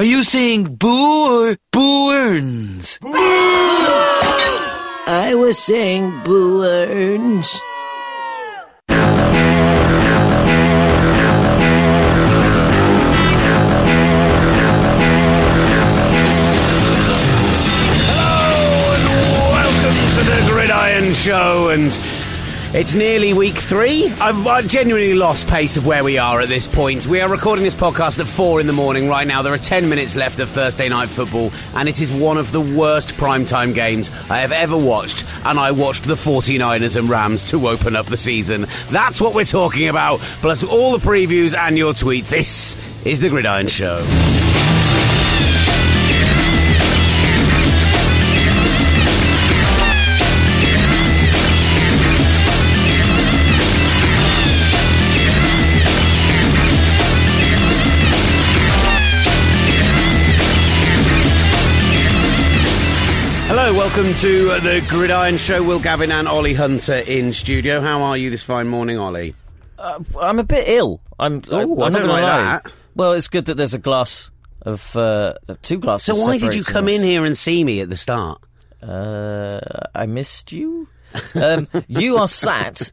Are you saying boo or boo earns? I was saying Boo Earns. Welcome to the Gridiron Show, and it's nearly week three. I've, I've genuinely lost pace of where we are at this point. We are recording this podcast at four in the morning right now. There are ten minutes left of Thursday night football, and it is one of the worst primetime games I have ever watched. And I watched the 49ers and Rams to open up the season. That's what we're talking about, plus all the previews and your tweets. This is the Gridiron Show. Welcome to uh, the Gridiron Show. Will Gavin and Ollie Hunter in studio. How are you this fine morning, Ollie? Uh, I'm a bit ill. I'm. Oh, I I'm don't not gonna like lie. that. Well, it's good that there's a glass of uh, two glasses. So why did you come us. in here and see me at the start? Uh, I missed you. Um, you are sat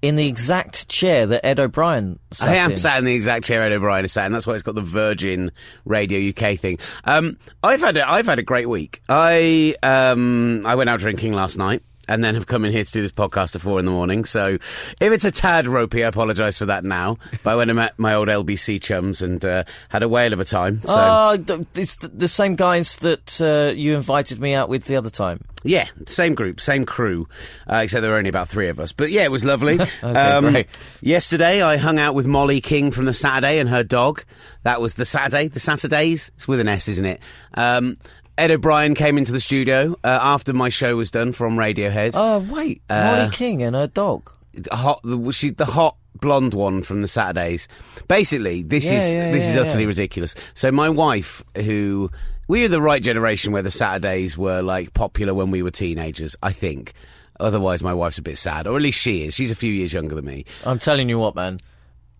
in the exact chair that Ed O'Brien sat I am in. sat in the exact chair Ed O'Brien is sat in. That's why it's got the Virgin Radio UK thing. Um, I've had a, I've had a great week. I um, I went out drinking last night. And then have come in here to do this podcast at four in the morning. So, if it's a tad ropey, I apologise for that now. But I went and met my old LBC chums and uh, had a whale of a time. So, Oh, it's the, same guys that uh, you invited me out with the other time. Yeah, same group, same crew, uh, except there were only about three of us. But yeah, it was lovely. Okay, great. Yesterday, I hung out with Molly King from the Saturday and her dog. That was the Saturday, the Saturdays. It's with an S, isn't it? Um, Ed O'Brien came into the studio uh, after my show was done from Radiohead. Oh, wait. Uh, Molly King and her dog. The hot, the, she, the hot blonde one from the Saturdays. Basically, this Yeah, is yeah, this is yeah, utterly yeah. ridiculous. So my wife, who we are the right generation where the Saturdays were like popular when we were teenagers, I think. Otherwise, my wife's a bit sad, or at least she is. She's a few years younger than me. I'm telling you what, man.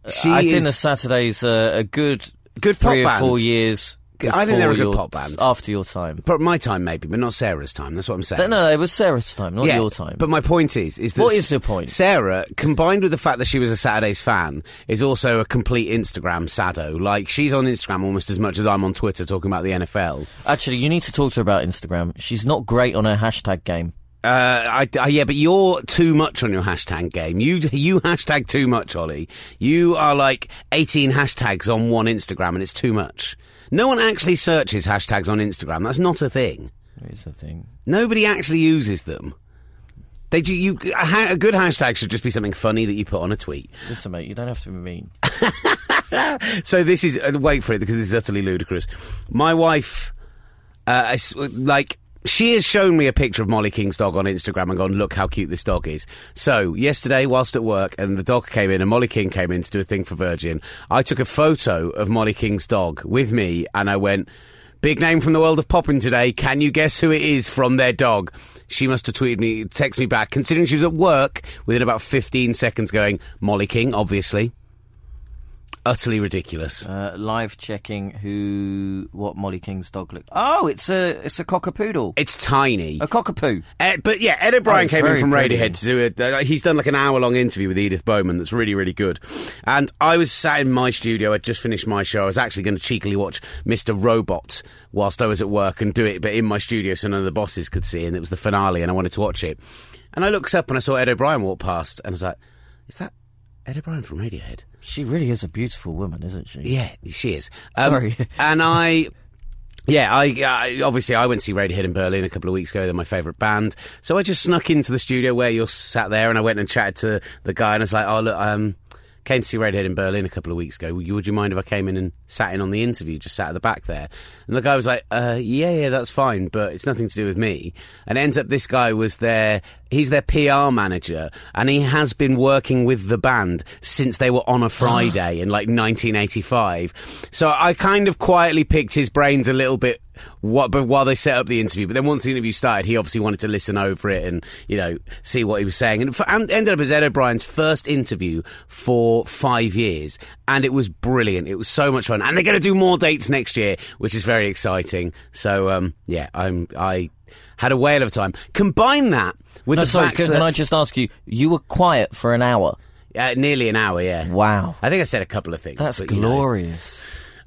She I is think the Saturdays are a good, Good three or band. four years. I think they're a good pop band. After your time. but my time maybe, but not Sarah's time. That's what I'm saying. No, no, it was Sarah's time, not your time. But my point is, is that What is your point? Sarah, combined with the fact that she was a Saturdays fan, is also a complete Instagram sado. Like she's on Instagram almost as much as I'm on Twitter talking about the NFL. Actually, you need to talk to her about Instagram. She's not great on her hashtag game. Uh, I, I, yeah, but you're too much on your hashtag game. You you hashtag too much, Ollie. You are like 18 hashtags on one Instagram, and it's too much. No one actually searches hashtags on Instagram. That's not a thing. Is the thing. Nobody actually uses them. They do, you a, ha- a good hashtag should just be something funny that you put on a tweet. Listen, mate, you don't have to be mean. So this is uh, wait for it because this is utterly ludicrous. My wife, uh, is, like. She has shown me a picture of Molly King's dog on Instagram and gone, look how cute this dog is. So, yesterday, whilst at work, and the dog came in, and Molly King came in to do a thing for Virgin, I took a photo of Molly King's dog with me, and I went, Big name from the world of popping today. Can you guess who it is from their dog? She must have tweeted me, text me back, considering she was at work within about 15 seconds going, Molly King, obviously. Utterly ridiculous. Uh, live checking who what Molly King's dog looked. Oh, it's a it's a cockapoodle. It's tiny. A cockapoo. Ed, but yeah, Ed O'Brien Oh, came in from pretty. Radiohead to do it. Uh, he's done like an hour long interview with Edith Bowman that's really, really good. And I was sat in my studio. I'd just finished my show. I was actually going to cheekily watch Mr. Robot whilst I was at work and do it, but in my studio so none of the bosses could see. And it was the finale, and I wanted to watch it. And I looked up and I saw Ed O'Brien walk past, and I was like, "Is that Ed O'Brien from Radiohead?" She really is a beautiful woman, isn't she? Yeah, she is. Um, Sorry. and I. Yeah, I, I obviously I went to see Radiohead in Berlin a couple of weeks ago. They're my favourite band, so I just snuck into the studio where you're sat there, and I went and chatted to the guy, and I was like, "Oh look, um, came to see Radiohead in Berlin a couple of weeks ago. Would you, mind if I came in and sat in on the interview, just sat at the back there?" And the guy was like, uh, "Yeah, yeah, that's fine, but it's nothing to do with me." And it ends up this guy was their he's their PR manager, and he has been working with the band since they were on a Friday in like 1985. So I kind of quietly picked his brains a little bit what, but while they set up the interview. But then once the interview started, he obviously wanted to listen over it and you know see what he was saying, and, f- and ended up as Ed O'Brien's first interview for five years, and it was brilliant. It was so much fun, and they're going to do more dates next year, which is very exciting. So um, yeah, I'm I had a whale of a time. Combine that with No, the sorry, fact can, that can I just ask you? You were quiet for an hour. uh, nearly an hour, yeah. Wow. I think I said a couple of things. That's but, you know.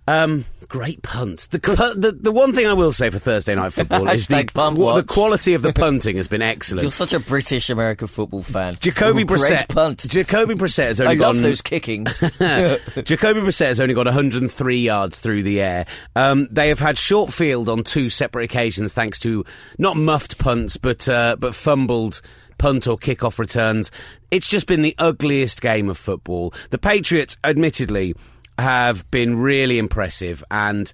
Um, great punts. The, the the one thing I will say for Thursday night football is the, punt the quality of the punting has been excellent. You're such a British American football fan. Jacoby Brissett. punt. Jacoby Brissett has I only love gone. those kickings. Jacoby Brissett has only got 103 yards through the air. Um, they have had short field on two separate occasions, thanks to not muffed punts, but uh, but fumbled punt or kickoff returns. It's just been the ugliest game of football. The Patriots, admittedly, have been really impressive and.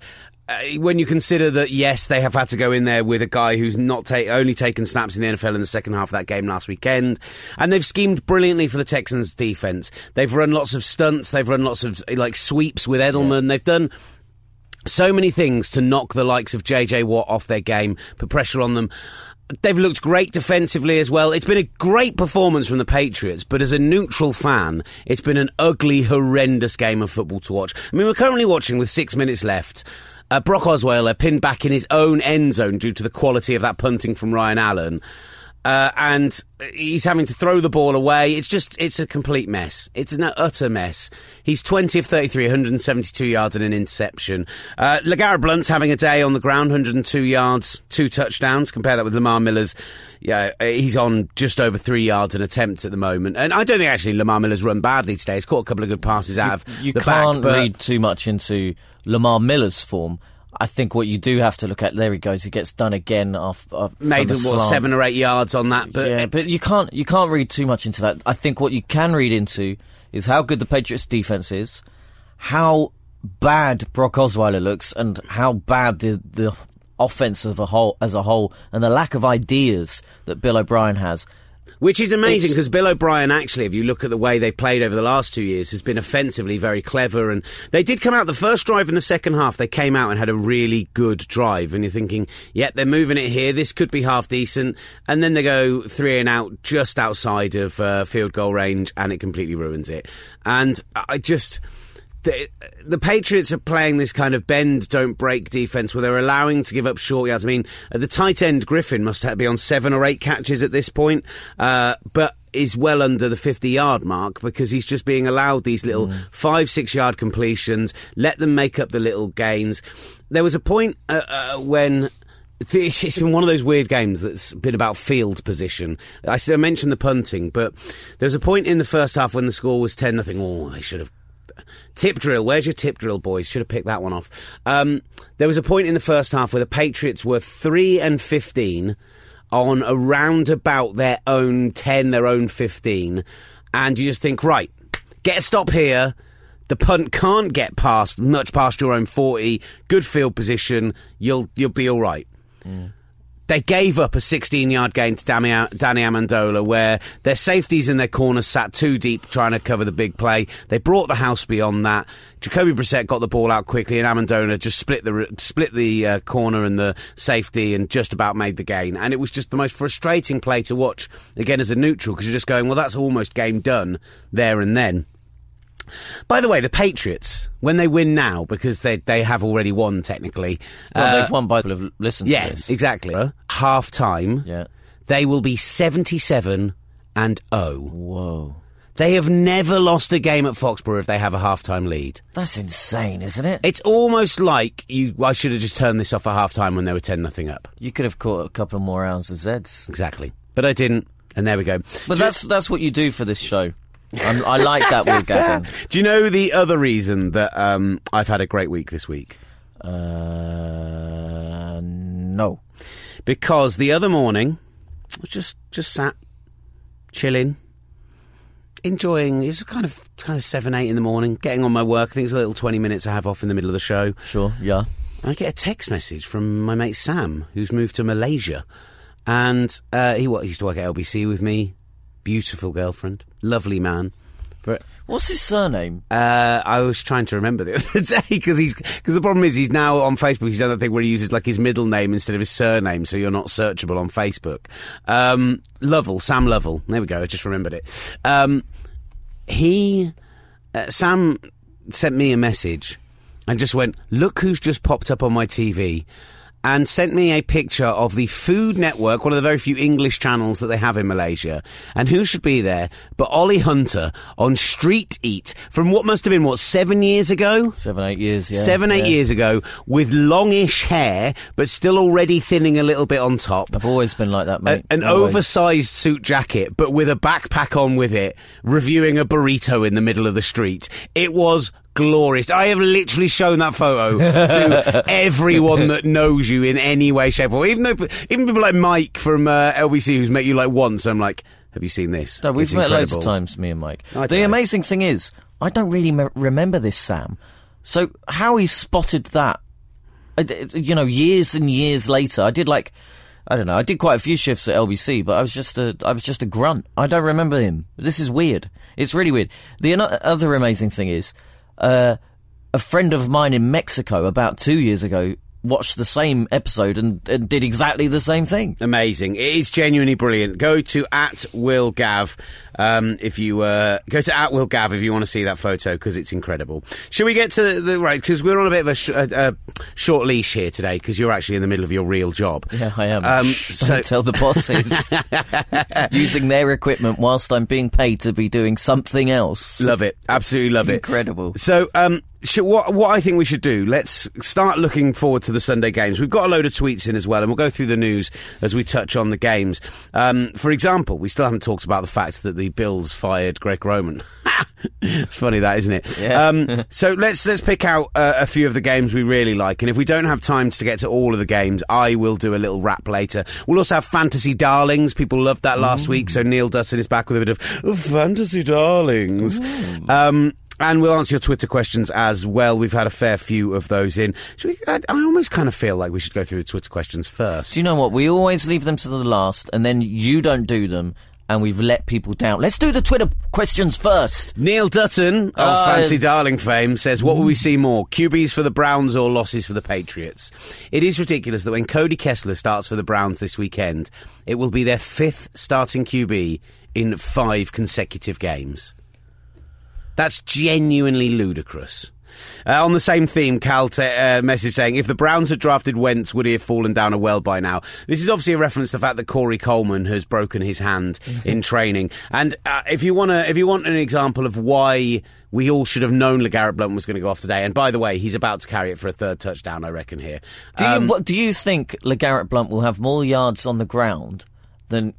Uh, when you consider that, yes, they have had to go in there with a guy who's not ta- only taken snaps in the NFL in the second half of that game last weekend, and they've schemed brilliantly for the Texans' defense. They've run lots of stunts, they've run lots of like sweeps with Edelman. They've done so many things to knock the likes of JJ Watt off their game, put pressure on them. They've looked great defensively as well. It's been a great performance from the Patriots, but as a neutral fan, it's been an ugly, horrendous game of football to watch. I mean, we're currently watching with six minutes left. Uh, Brock Osweiler pinned back in his own end zone due to the quality of that punting from Ryan Allen. Uh, and he's having to throw the ball away. It's just, it's a complete mess. It's an utter mess. He's 20 of 33, 172 yards and an interception. Uh, LeGarrette Blunt's having a day on the ground, 102 yards, two touchdowns. Compare that with Lamar Miller's. Yeah, he's on just over three yards an attempt at the moment. And I don't think actually Lamar Miller's run badly today. He's caught a couple of good passes out of you the can't back. But read too much into Lamar Miller's form. I think what you do have to look at. There he goes. He gets done again off. off made what, slant. seven or eight yards on that. But yeah, but you can't you can't read too much into that. I think what you can read into is how good the Patriots defense is, how bad Brock Osweiler looks, and how bad the the offense of a whole as a whole, and the lack of ideas that Bill O'Brien has. Which is amazing because Bill O'Brien, actually, if you look at the way they've played over the last two years, has been offensively very clever. And they did come out the first drive in the second half. They came out and had a really good drive. And you're thinking, yep, they're moving it here. This could be half decent. And then they go three and out just outside of uh, field goal range, and it completely ruins it. And I just the, the Patriots are playing this kind of bend, don't break defense where they're allowing to give up short yards. I mean, the tight end Griffin must be on seven or eight catches at this point, uh, but is well under the 50 yard mark because he's just being allowed these little five, six yard completions, let them make up the little gains. There was a point uh, uh, when. It's it's been one of those weird games that's been about field position. I mentioned the punting, but there was a point in the first half when the score was 10 nothing. Oh, they should have Tip drill. Where's your tip drill, boys? Should have picked that one off. Um, there was a point in the first half where the Patriots were three and fifteen on around about their own ten, their own fifteen, and you just think, right, get a stop here. The punt can't get past much past your own forty. Good field position. You'll you'll be all right. They gave up a 16 yard gain to Danny, Amendola where their safeties in their corners sat too deep trying to cover the big play. They brought the house beyond that. Jacoby Brissett got the ball out quickly and Amendola just split the, split the uh, corner and the safety and just about made the gain. And it was just the most frustrating play to watch again as a neutral because you're just going, well, that's almost game done there and then. By the way, the Patriots, when they win now, because they they have already won technically. Well, uh, they've won by people have listened yeah, this. exactly. Half time, Yeah. they will be 77 and 0. Whoa. They have never lost a game at Foxborough if they have a half time lead. That's insane, isn't it? It's almost like you. I should have just turned this off at half time when they were 10 nothing up. You could have caught a couple more rounds of Zeds. Exactly. But I didn't, and there we go. But that's that's what you do for this show. I'm, I like that we're gagging. Do you know the other reason that um, I've had a great week this week? Uh, no. because the other morning I was just just sat chilling, enjoying. It was kind of kind of seven eight in the morning, getting on my work. I think it's a little twenty minutes I have off in the middle of the show. Sure. Yeah. I get a text message from my mate Sam, who's moved to Malaysia, and uh, he, wa- he used to work at LBC with me. Beautiful girlfriend, lovely man, But What's his surname? uh, I was trying to remember the other day because he's because the problem is he's now on Facebook. He's done that thing where he uses like his middle name instead of his surname, so you're not searchable on Facebook. Um, Lovell, Sam Lovell. There we go. I just remembered it. Um, he uh, Sam sent me a message and just went, "Look who's just popped up on my TV." And sent me a picture of the Food Network, one of the very few English channels that they have in Malaysia. And who should be there but Ollie Hunter on Street Eat from what must have been, what, seven years ago? Seven, eight years. Yeah. Seven, eight yeah. years ago, with longish hair, but still already thinning a little bit on top. I've always been like that, A- mate. an Always. oversized suit jacket, but with a backpack on with it, reviewing a burrito in the middle of the street. It was glorious. I have literally shown that photo to everyone that knows you in any way, shape, or even though even people like Mike from uh, LBC who's met you like once. I'm like, have you seen this? No, we've It's met loads of times, me and Mike. I the amazing thing is, I don't really me- remember this Sam. So how he spotted that, uh, you know, years and years later, I did like, I don't know, I did quite a few shifts at LBC, but I was just a, I was just a grunt. I don't remember him. This is weird. It's really weird. The other amazing thing is, uh, a friend of mine in Mexico about two years ago watched the same episode and, and did exactly the same thing. Amazing. It is genuinely brilliant. Go to at Will Gav um, if you uh, go to at Will Gav if you want to see that photo because it's incredible. Should we get to the right? Because we're on a bit of a, sh- a, a short leash here today because you're actually in the middle of your real job. Yeah, I am. Um, so- Don't tell the bosses. Using their equipment whilst I'm being paid to be doing something else. Love it. Absolutely love it. Incredible. So, um, should, what, what I think we should do, let's start looking forward to the Sunday games. We've got a load of tweets in as well, and we'll go through the news as we touch on the games. Um, for example, we still haven't talked about the fact that the Bills fired Greg Roman. it's funny that, isn't it? Yeah. Um, so let's let's pick out uh, a few of the games we really like, and if we don't have time to get to all of the games, I will do a little wrap later. We'll also have fantasy darlings. People loved that last week, so Neil Dutton is back with a bit of "Oh, fantasy darlings. Um, and we'll answer your Twitter questions as well. We've had a fair few of those in. We, I, I almost kind of feel like we should go through the Twitter questions first. Do you know what? We always leave them to the last, and then you don't do them, and we've let people down. Let's do the Twitter questions first. Neil Dutton of Uh, Fancy Darling fame says, What will we see more? QBs for the Browns or losses for the Patriots? It is ridiculous that when Cody Kessler starts for the Browns this weekend, it will be their fifth starting QB in five consecutive games. That's genuinely ludicrous. Uh, on the same theme, Cal te- uh, message saying, if the Browns had drafted Wentz, would he have fallen down a well by now? This is obviously a reference to the fact that Corey Coleman has broken his hand in training. And uh, if you want if you want an example of why we all should have known LeGarrette Blunt was going to go off today, and by the way, he's about to carry it for a third touchdown, I reckon here. Do Um, you what, do you think LeGarrette Blunt will have more yards on the ground than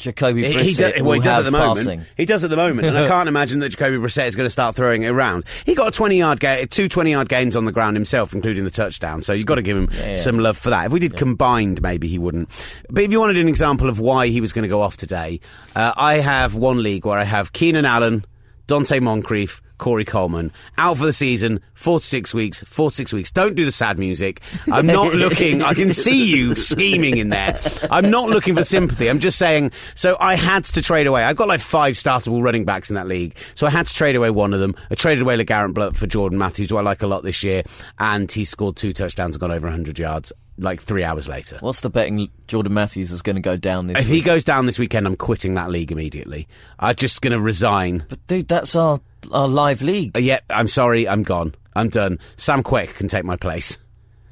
Jacoby Brissett he, does, well, he does at the moment. passing? He does at the moment, and I can't imagine that Jacoby Brissett is going to start throwing it around. He got a twenty yard ga- two 20 yard gains on the ground himself, including the touchdown. So you've got to give him yeah. some love for that. If we did combined, maybe he wouldn't. But if you wanted an example of why he was going to go off today, uh, I have one league where I have Keenan Allen, Donte Moncrief. Corey Coleman out for the season, four to six weeks. Four to six weeks. Don't do the sad music. I'm not looking. I can see you scheming in there. I'm not looking for sympathy. I'm just saying. So I had to trade away. I've got like five startable running backs in that league, so I had to trade away one of them. I traded away LeGarrette Blunt for Jordan Matthews, who I like a lot this year, and he scored two touchdowns and got over 100 yards like three hours later. What's the betting Jordan Matthews is going to go down this weekend? If week? he goes down this weekend, I'm quitting that league immediately. I'm just going to resign. But dude, that's our our live league. Uh, Yep, I'm sorry. I'm gone. I'm done. Sam Quek can take my place.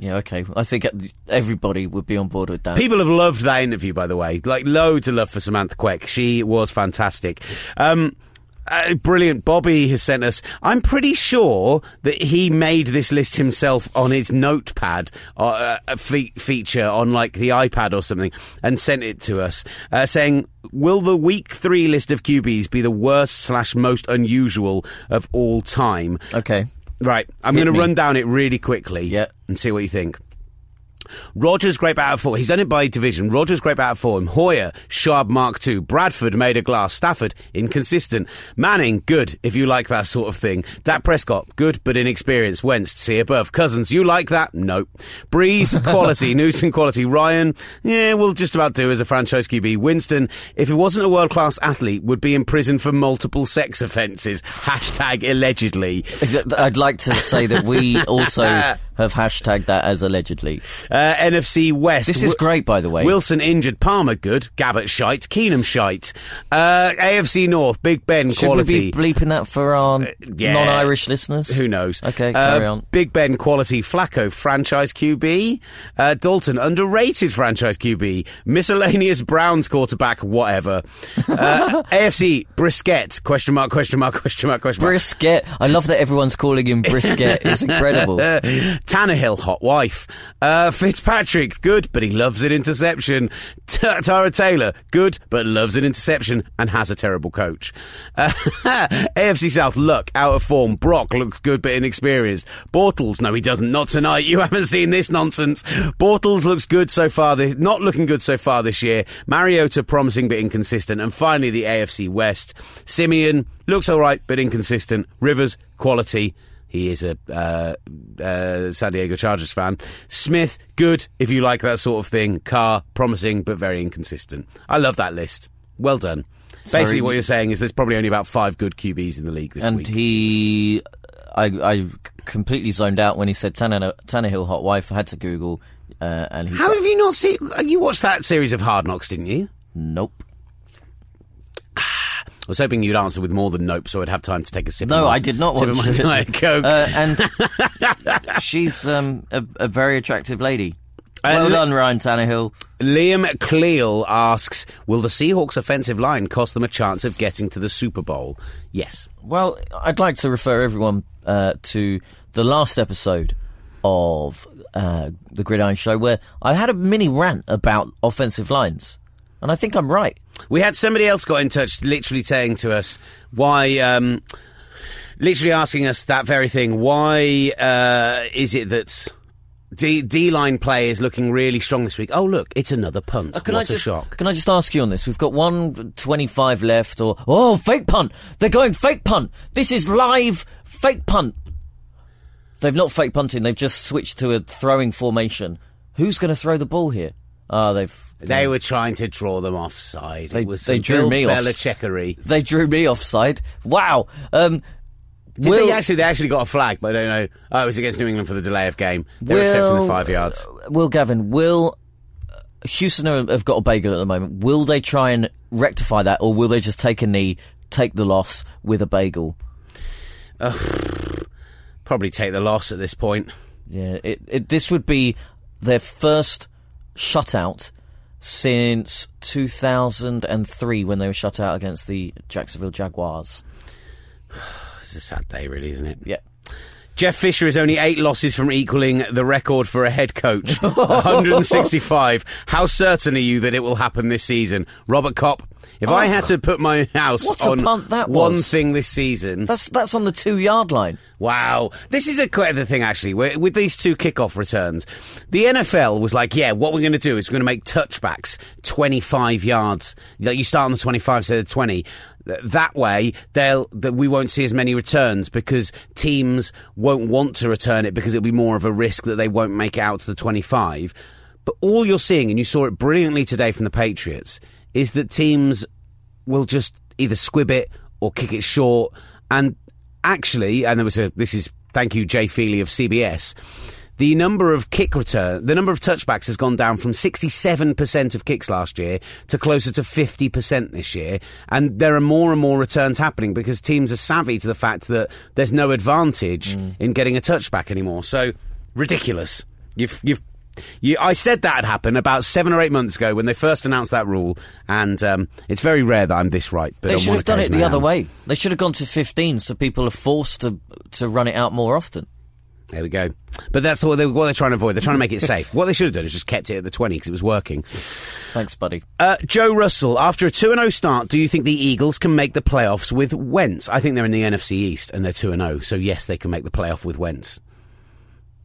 Yeah, okay. I think everybody would be on board with that. People have loved that interview, by the way. Like, loads of love for Samantha Quek. She was fantastic. Um, uh, brilliant. Bobby has sent us. I'm pretty sure that he made this list himself on his notepad, uh, fe- feature on like the iPad or something, and sent it to us, uh, saying, "Will the week three list of QBs be the worst slash most unusual of all time?" okay. Right. I'm Hit going to me. run down it really quickly Yeah. and see what you think. Rodgers great out of four. He's done it by division. Rodgers great out of form. Hoyer sharp mark two. Bradford made a glass. Stafford inconsistent. Manning good if you like that sort of thing. Dak Prescott good but inexperienced. Wentz see above. Cousins you like that? Nope. Brees quality. Newton quality. Ryan yeah will just about do as a franchise QB. Winston if he wasn't a world class athlete would be in prison for multiple sex offences. Hashtag allegedly. I'd like to say that we also have hashtagged that as allegedly. Uh, NFC West. This is great, by the way. Wilson injured, Palmer good, Gabbert shite, Keenum shite. Uh, AFC North, Big Ben Should quality. we be bleeping that for our yeah. non-Irish listeners? Who knows? Okay, Uh, carry on. Big Ben quality, Flacco franchise QB, uh, Dalton underrated franchise QB, miscellaneous Browns quarterback, whatever. Uh, AFC Brisket question mark question mark question mark question mark. Brisket. I love that everyone's calling him Brisket. It's incredible. Tannehill, hot wife. Uh, Fitzpatrick, good, but he loves an interception. T- Tyrod Taylor, good, but loves an interception and has a terrible coach. Uh, AFC South, Luck, out of form. Brock looks good, but inexperienced. Bortles, no, he doesn't. Not tonight. You haven't seen this nonsense. Bortles looks good so far. This, not looking good so far this year. Mariota, promising but inconsistent. And finally, the AFC West. Siemian, looks all right, but inconsistent. Rivers, quality. He is a uh, uh, San Diego Chargers fan. Smith, good if you like that sort of thing. Carr, promising but very inconsistent. I love that list. Well done. Basically, what you're saying is there's probably only about five good QBs in the league this and week. And he, I, I completely zoned out when he said Tannehill hot wife. I had to Google, uh, and he. How have you not seen? You watched that series of Hard Knocks, didn't you? Nope. I was hoping you'd answer with more than nope, so I'd have time to take a sip. No, of my, I did not sip of watch my Coke. Uh, and she's um, a, a very attractive lady. Uh, well li- done, Ryan Tannehill. Liam Cleal asks, "Will the Seahawks' offensive line cost them a chance of getting to the Super Bowl?" Yes. Well, I'd like to refer everyone uh, to the last episode of uh, the Gridiron Show, where I had a mini rant about offensive lines, and I think I'm right. We had somebody else got in touch, literally saying to us why, um, literally asking us that very thing. Why uh, is it that D D line play is looking really strong this week? Oh, look, it's another punt. Uh, Can what I a just shock! can I just ask you on this? We've got one twenty-five left, or oh, fake punt! They're going fake punt. This is live fake punt. They've not fake punting. They've just switched to a throwing formation. Who's going to throw the ball here? Ah, they've They were trying to draw them offside. They- it was they drew Bill me off- they drew me offside. Wow. Um, Did will- they actually? They actually got a flag, but I don't know. Oh, it was against New England for the delay of game. They were accepting the Will- five yards. Will Gavin, will uh, Houston have got a bagel at the moment? Will they try and rectify that, or will they just take a knee, take the loss with a bagel? Probably take the loss at this point. Yeah, it, it, this would be their first shutout since 2003 when they were shut out against the Jacksonville Jaguars. It's a sad day, really, isn't it? Yeah. Jeff Fisher is only eight losses from equaling the record for a head coach. 165. How certain are you that it will happen this season? Robert Kopp, if I had oh. to put my house on one thing this season, That's that's on the two yard line. Wow. This is a quite the thing, actually, where, with these two kickoff returns. The NFL was like, yeah, what we're going to do is we're going to make touchbacks 25 yards. Like you start on the 25 instead of 20. Th- That way, they'll, that we won't see as many returns because teams won't want to return it because it'll be more of a risk that they won't make it out to the 25. But all you're seeing, and you saw it brilliantly today from the Patriots, is that teams will just either squib it or kick it short. And actually, and there was a this is thank you Jay Feely of CBS. The number of kick return, the number of touchbacks has gone down from 67% of kicks last year to closer to 50% this year. And there are more and more returns happening because teams are savvy to the fact that there's no advantage in getting a touchback anymore. So, ridiculous. You've, you've, you, I said that had happened about seven or eight months ago when they first announced that rule, and um, it's very rare that I'm this right. But They should have done it the other way. They should have gone to 15 so people are forced to to run it out more often. There we go. But that's what, they, what they're trying to avoid. They're trying to make it safe. what they should have done is just kept it at the 20 because it was working. Thanks, buddy. Uh, Joe Russell, after a 2 0 start, do you think the Eagles can make the playoffs with Wentz? I think they're in the NFC East and they're 2 0, so yes, they can make the playoff with Wentz.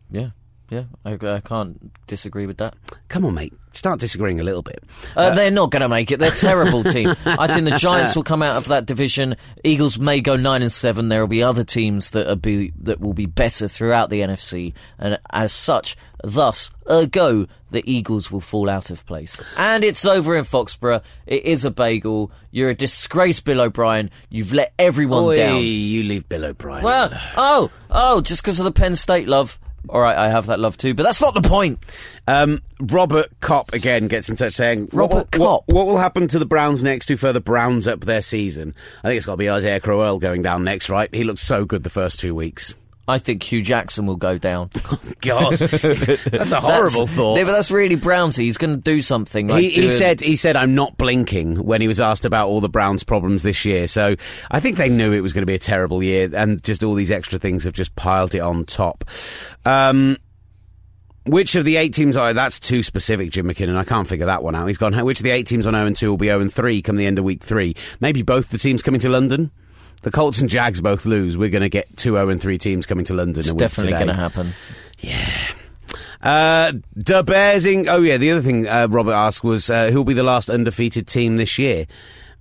Yeah. Yeah, I, I can't disagree with that. Come on, mate. Start disagreeing a little bit. Uh, they're not going to make it. They're a terrible team. I think the Giants will come out of that division. Eagles may go nine and seven. There will be other teams that are be that will be better throughout the NFC, and as such, thus, ergo, the Eagles will fall out of place. And it's over in Foxborough. It is a bagel. You're a disgrace, Bill O'Brien. You've let everyone down. you leave Bill O'Brien. Well, oh, oh, just because of the Penn State love. All right, I have that love too, but that's not the point. Um, Robert Kopp again gets in touch saying, Robert what, Kopp? What, what will happen to the Browns next to further Browns up their season? I think it's got to be Isaiah Crowell going down next, right? He looked so good the first two weeks. I think Hue Jackson will go down. God, that's a horrible That's- thought. Yeah, but that's really Brownsy. He's going to do something. Like he, he said he said I'm not blinking when he was asked about all the Browns' problems this year. So I think they knew it was going to be a terrible year, and just all these extra things have just piled it on top. Um, which of the eight teams are that's too specific, Jim McKinnon? I can't figure that one out. He's gone. Which of the eight teams on 0 and 2 will be 0 and 3 come the end of week three? Maybe both the teams coming to London. The Colts and Jags both lose. We're going to get two 0 and 3 teams coming to London. it's definitely going to happen. Yeah. Uh, the Bears in. Oh yeah, the other thing uh, Robert asked was uh, who'll be the last undefeated team this year.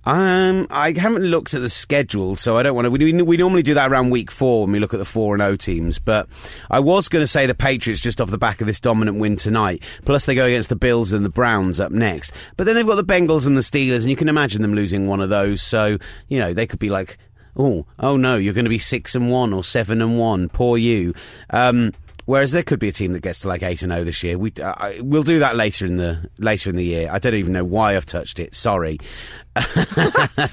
Um, I haven't looked at the schedule, so I don't want to. We, we normally do that around week four when we look at the four and O teams. But I was going to say the Patriots just off the back of this dominant win tonight. Plus they go against the Bills and the Browns up next. But then they've got the Bengals and the Steelers, and you can imagine them losing one of those. So you know they could be like, oh, oh no, you're going to be six and one or seven and one. Poor you. Um, Whereas there could be a team that gets to like eight and zero this year. We uh, we'll do that later in the later in the year. I don't even know why I've touched it. Sorry.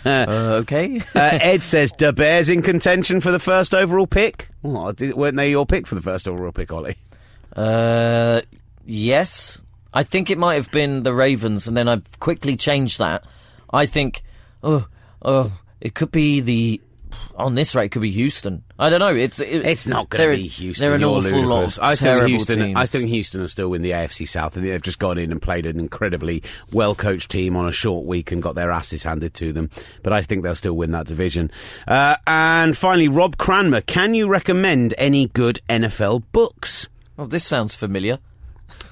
Uh, okay. Uh, Ed says, "The Bears in contention for the first overall pick." Well, did, weren't they your pick for the first overall pick, Ollie? uh, yes. I think it might have been the Ravens, and then I quickly changed that. I think, oh, oh, it could be the. On this rate, could be Houston. I don't know. It's it, It's not going to be Houston. They're an awful lot I still think Houston. teams. I still think Houston will still win the AFC South. I think they've just gone in and played an incredibly well coached team on a short week and got their asses handed to them. But I think they'll still win that division. Uh, and finally, Rob Cranmer, can you recommend any good NFL books? Oh, this sounds familiar.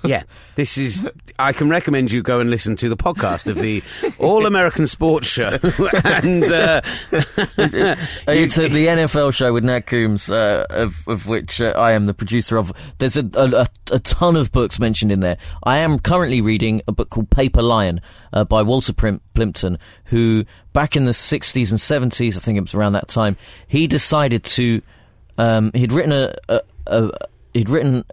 yeah, this is. I can recommend you go and listen to the podcast of the All American Sports Show, and uh, it's uh, the NFL show with Nat Coombs, uh, of, of which uh, I am the producer of. There's a, a, a, ton of books mentioned in there. I am currently reading a book called Paper Lion uh, by Walter Prim- Plimpton, who back in the 60s and 70s, I think it was around that time, he decided to. Um, he'd written a, a he'd written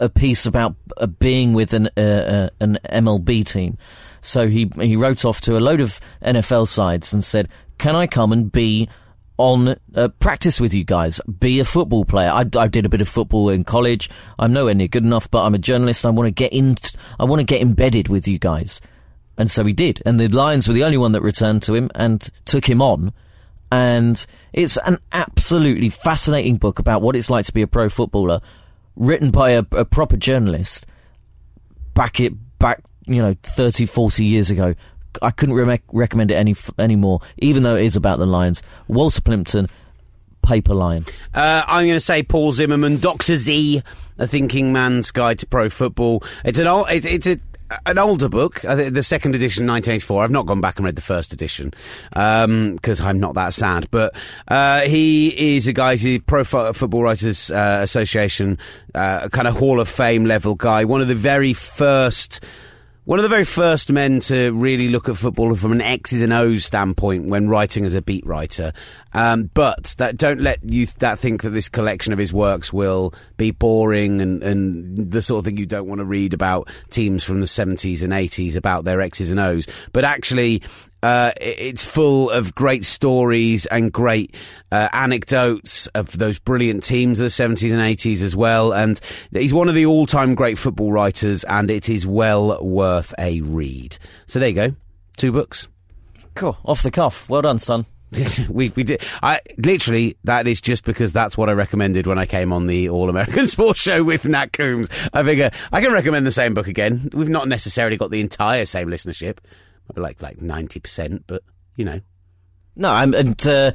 a piece about uh, being with an uh, uh, an MLB team. So he he wrote off to a load of NFL sides and said, "Can I come and be on uh, practice with you guys? Be a football player. I, I did a bit of football in college. I'm nowhere near good enough, but I'm a journalist. I want to get in. I want to get embedded with you guys." And so he did. And the Lions were the only one that returned to him and took him on. And it's an absolutely fascinating book about what it's like to be a pro footballer, written by a, a proper journalist back it back you know 30 40 years ago. I couldn't re- recommend it any anymore even though it is about the lions. Walter plimpton paper lion. Uh, I'm going to say Paul Zimmerman, Doctor Z, a thinking man's guide to pro football. It's an old, it, it's a, an older book, the second edition, 1984. I've not gone back and read the first edition because I'm not that sad. But uh, he is a guy, he's the Pro Football Writers uh, Association, uh, kind of Hall of Fame level guy. One of the very first. One of the very first men to really look at football from an X's and O's standpoint when writing as a beat writer. Um, but that don't let you that think that this collection of his works will be boring and, and the sort of thing you don't want to read about teams from the 70s and 80s about their X's and O's. But actually, uh, it's full of great stories and great uh, anecdotes of those brilliant teams of the 70s and 80s as well. And he's one of the all time great football writers, and it is well worth a read. So there you go. Two books. cool off the cuff well done son we we did. I literally that is just because that's what I recommended when I came on the All American Sports Show with Nat Coombs. I figure I can recommend the same book again. We've not necessarily got the entire same listenership, like like ninety percent, but you know. no I'm, and uh,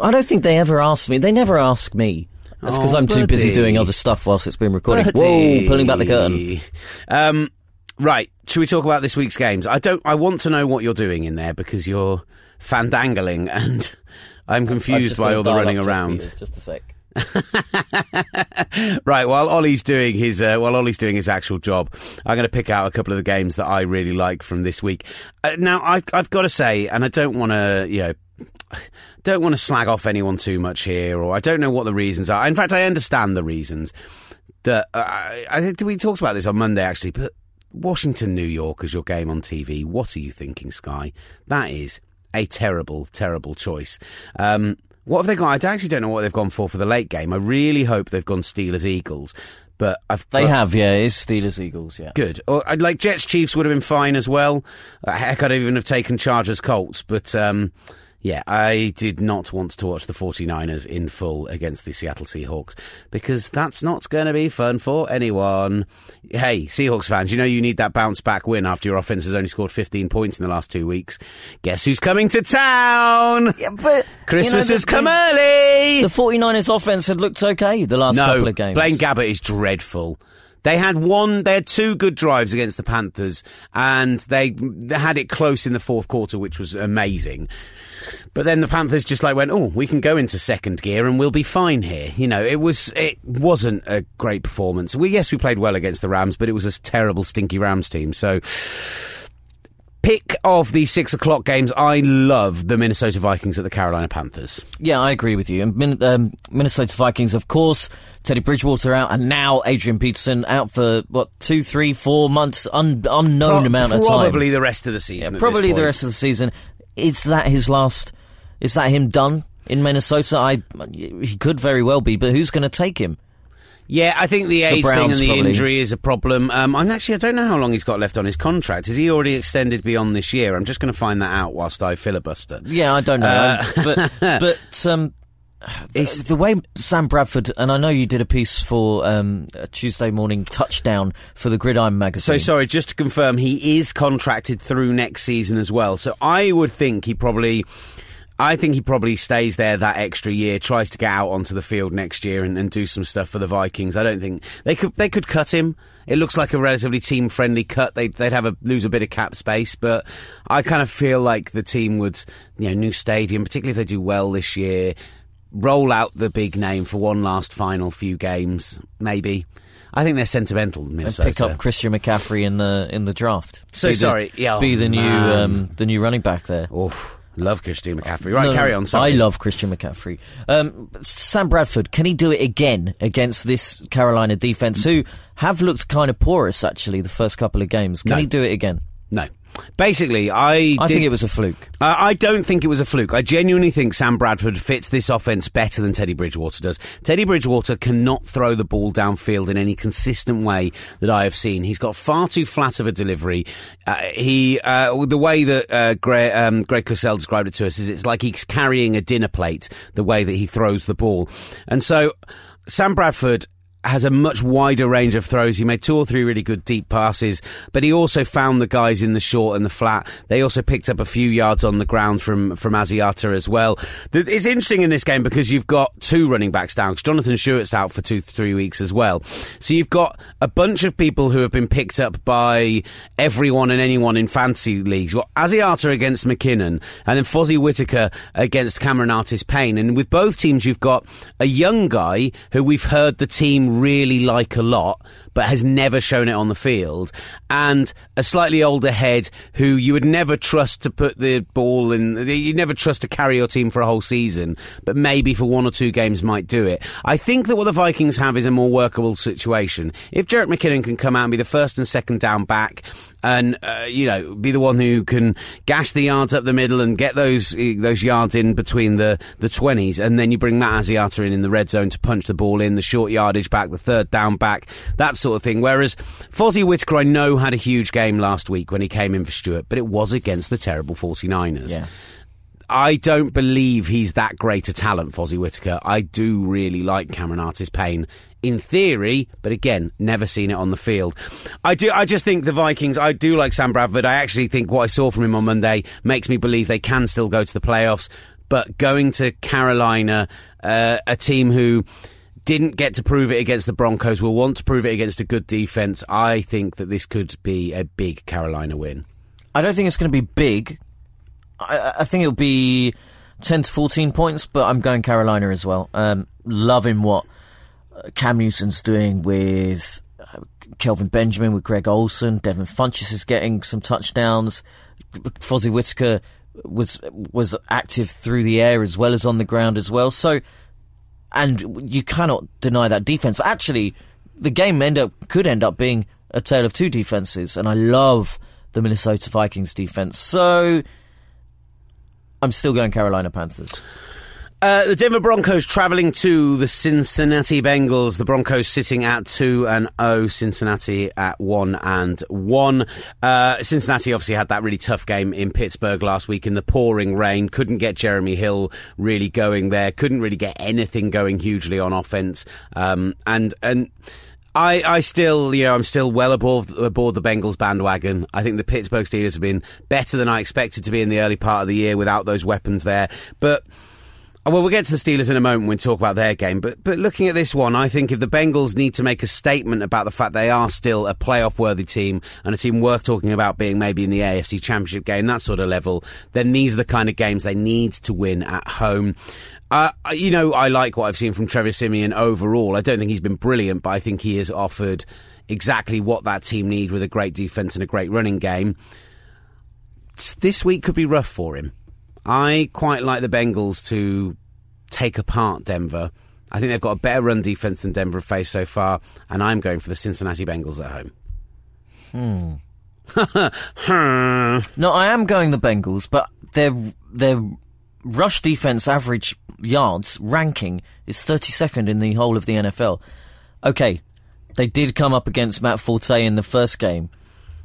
i don't think they ever asked me they never ask me That's because Oh, I'm too busy doing other stuff whilst it's been recording. Buddy. Whoa, pulling back the curtain. Um, right, should we talk about this week's games? I don't. I want to know what you're doing in there because you're fandangling, and I'm I'm confused by all the running around. Just a sec. Right, while Ollie's doing his uh, while Ollie's doing his actual job, I'm going to pick out a couple of the games that I really like from this week. Uh, now, I, I've got to say, and I don't want to, you know. Don't want to slag off anyone too much here, or I don't know what the reasons are. In fact, I understand the reasons. That uh, I, think we talked about this on Monday actually, but Washington, New York as your game on TV. What are you thinking, Sky? That is a terrible, terrible choice. Um, what have they gone? I actually don't know what they've gone for for the late game. I really hope they've gone Steelers Eagles, but I've They got- have, yeah. It's Steelers Eagles, yeah. good. Or I'd like Jets Chiefs would have been fine as well. Uh, heck, I'd even have taken Chargers Colts, but um, yeah, I did not want to watch the 49ers in full against the Seattle Seahawks because that's not going to be fun for anyone. Hey, Seahawks fans, you know you need that bounce back win after your offense has only scored 15 points in the last two weeks. Guess who's coming to town? Yeah, but Christmas you know, has come the- early. The 49ers offense had looked okay the last no, couple of games. Blaine Gabbert is dreadful. They had one, they had two good drives against the Panthers, and they, they had it close in the fourth quarter, which was amazing. But then the Panthers just like went, oh, we can go into second gear and we'll be fine here. You know, it was, it wasn't a great performance. We, yes, we played well against the Rams, but it was a terrible, stinky Rams team. So, pick of the six o'clock games, I love the Minnesota Vikings at the Carolina Panthers. Yeah, I agree with you. And Min- um, Minnesota Vikings, of course, Teddy Bridgewater out, and now Adrian Peterson out for what two, three, four months, un- unknown Pro- amount of time. Probably the rest of the season. Yeah, probably the rest of the season. Is that his last? Is that him done in Minnesota? I he could very well be, but who's going to take him? Yeah, I think the age thing and the probably. injury is a problem. Um, I'm actually I don't know how long he's got left on his contract. Is he already extended beyond this year? I'm just going to find that out whilst I filibuster. Yeah, I don't know, Uh, but but um, It's- the, way Sam Bradford and I know you did a piece for um, a Tuesday morning touchdown for the Gridiron magazine. So sorry, just to confirm, he is contracted through next season as well. So I would think he probably. I think he probably stays there that extra year, tries to get out onto the field next year and, and do some stuff for the Vikings. I don't think they could they could cut him. It looks like a relatively team friendly cut. They'd, they'd have a lose a bit of cap space, but I kind of feel like the team would, you know, new stadium, particularly if they do well this year, roll out the big name for one last final few games, maybe. I think they're sentimental, and Minnesota. pick up Christian McCaffrey in the in the draft. So Be the- sorry, yeah, be the new um, the new running back there. Oof, love Christian McCaffrey. Right, No, carry on. Sorry. I love Christian McCaffrey. Um, Sam Bradford, can he do it again against this Carolina defense, who have looked kind of porous actually the first couple of games? Can No. he do it again? No. Basically, I. I did- think it was a fluke. Uh, I don't think it was a fluke. I genuinely think Sam Bradford fits this offense better than Teddy Bridgewater does. Teddy Bridgewater cannot throw the ball downfield in any consistent way that I have seen. He's got far too flat of a delivery. Uh, he, uh, the way that uh, Greg, um, Greg Cosell described it to us is it's like he's carrying a dinner plate. The way that he throws the ball, and so Sam Bradford has a much wider range of throws. He made two or three really good deep passes, but he also found the guys in the short and the flat. They also picked up a few yards on the ground from from Asiata as well. It's interesting in this game because you've got two running backs down. 'cause Jonathan Stewart's out for two three weeks as well. So you've got a bunch of people who have been picked up by everyone and anyone in fantasy leagues. You've Asiata against McKinnon, and then Fozzy Whittaker against Cameron Artis Payne. And with both teams, you've got a young guy who we've heard the team really like a lot, but has never shown it on the field, and a slightly older head who you would never trust to put the ball in. You never trust to carry your team for a whole season, but maybe for one or two games might do it. I think that what the Vikings have is a more workable situation. If Jerick McKinnon can come out and be the first and second down back, and uh, you know be the one who can gash the yards up the middle and get those eh, those yards in between the the twenties, and then you bring Matt Asiata in in the red zone to punch the ball in the short yardage back, the third down back, that sort of thing. Whereas Fozzy Whittaker, I know had a huge game last week when he came in for Stewart, but it was against the terrible 49ers. Yeah. I don't believe he's that great a talent, Fozzy Whittaker. I do really like Cameron Artis Payne in theory, but again, never seen it on the field. I do. I just think the Vikings. I do like Sam Bradford. I actually think what I saw from him on Monday makes me believe they can still go to the playoffs. But going to Carolina, uh, a team who didn't get to prove it against the Broncos, will want to prove it against a good defense. I think that this could be a big Carolina win. I don't think it's going to be big. I, I think it'll be 10 to 14 points, but I'm going Carolina as well. Um, loving what Cam Newton's doing with uh, Kelvin Benjamin, with Greg Olsen. Devin Funchess is getting some touchdowns. Fozzy Whittaker was was active through the air as well as on the ground as well. So, and you cannot deny that defense. Actually, the game end up could end up being a tale of two defenses, and I love the Minnesota Vikings defense. So, I'm still going Carolina Panthers. Uh, the Denver Broncos travelling to the Cincinnati Bengals. The Broncos sitting at two and zero. Cincinnati at one and one. Uh, Cincinnati obviously had that really tough game in Pittsburgh last week in the pouring rain. Couldn't get Jeremy Hill really going there. Couldn't really get anything going hugely on offense. Um, and and. I, I still, you know, I'm still well aboard, aboard the Bengals bandwagon. I think the Pittsburgh Steelers have been better than I expected to be in the early part of the year without those weapons there. But well, we'll get to the Steelers in a moment when we talk about their game. But but looking at this one, I think if the Bengals need to make a statement about the fact they are still a playoff worthy team and a team worth talking about being maybe in the AFC Championship game, that sort of level, then these are the kind of games they need to win at home. Uh, you know, I like what I've seen from Trevor Siemian overall. I don't think he's been brilliant, but I think he has offered exactly what that team need with a great defense and a great running game. This week could be rough for him. I quite like the Bengals to take apart Denver. I think they've got a better run defense than Denver have faced so far, and I'm going for the Cincinnati Bengals at home. Hmm. no, I am going the Bengals, but their their rush defense average yards ranking is 32nd in the whole of the NFL. Okay, they did come up against Matt Forte in the first game,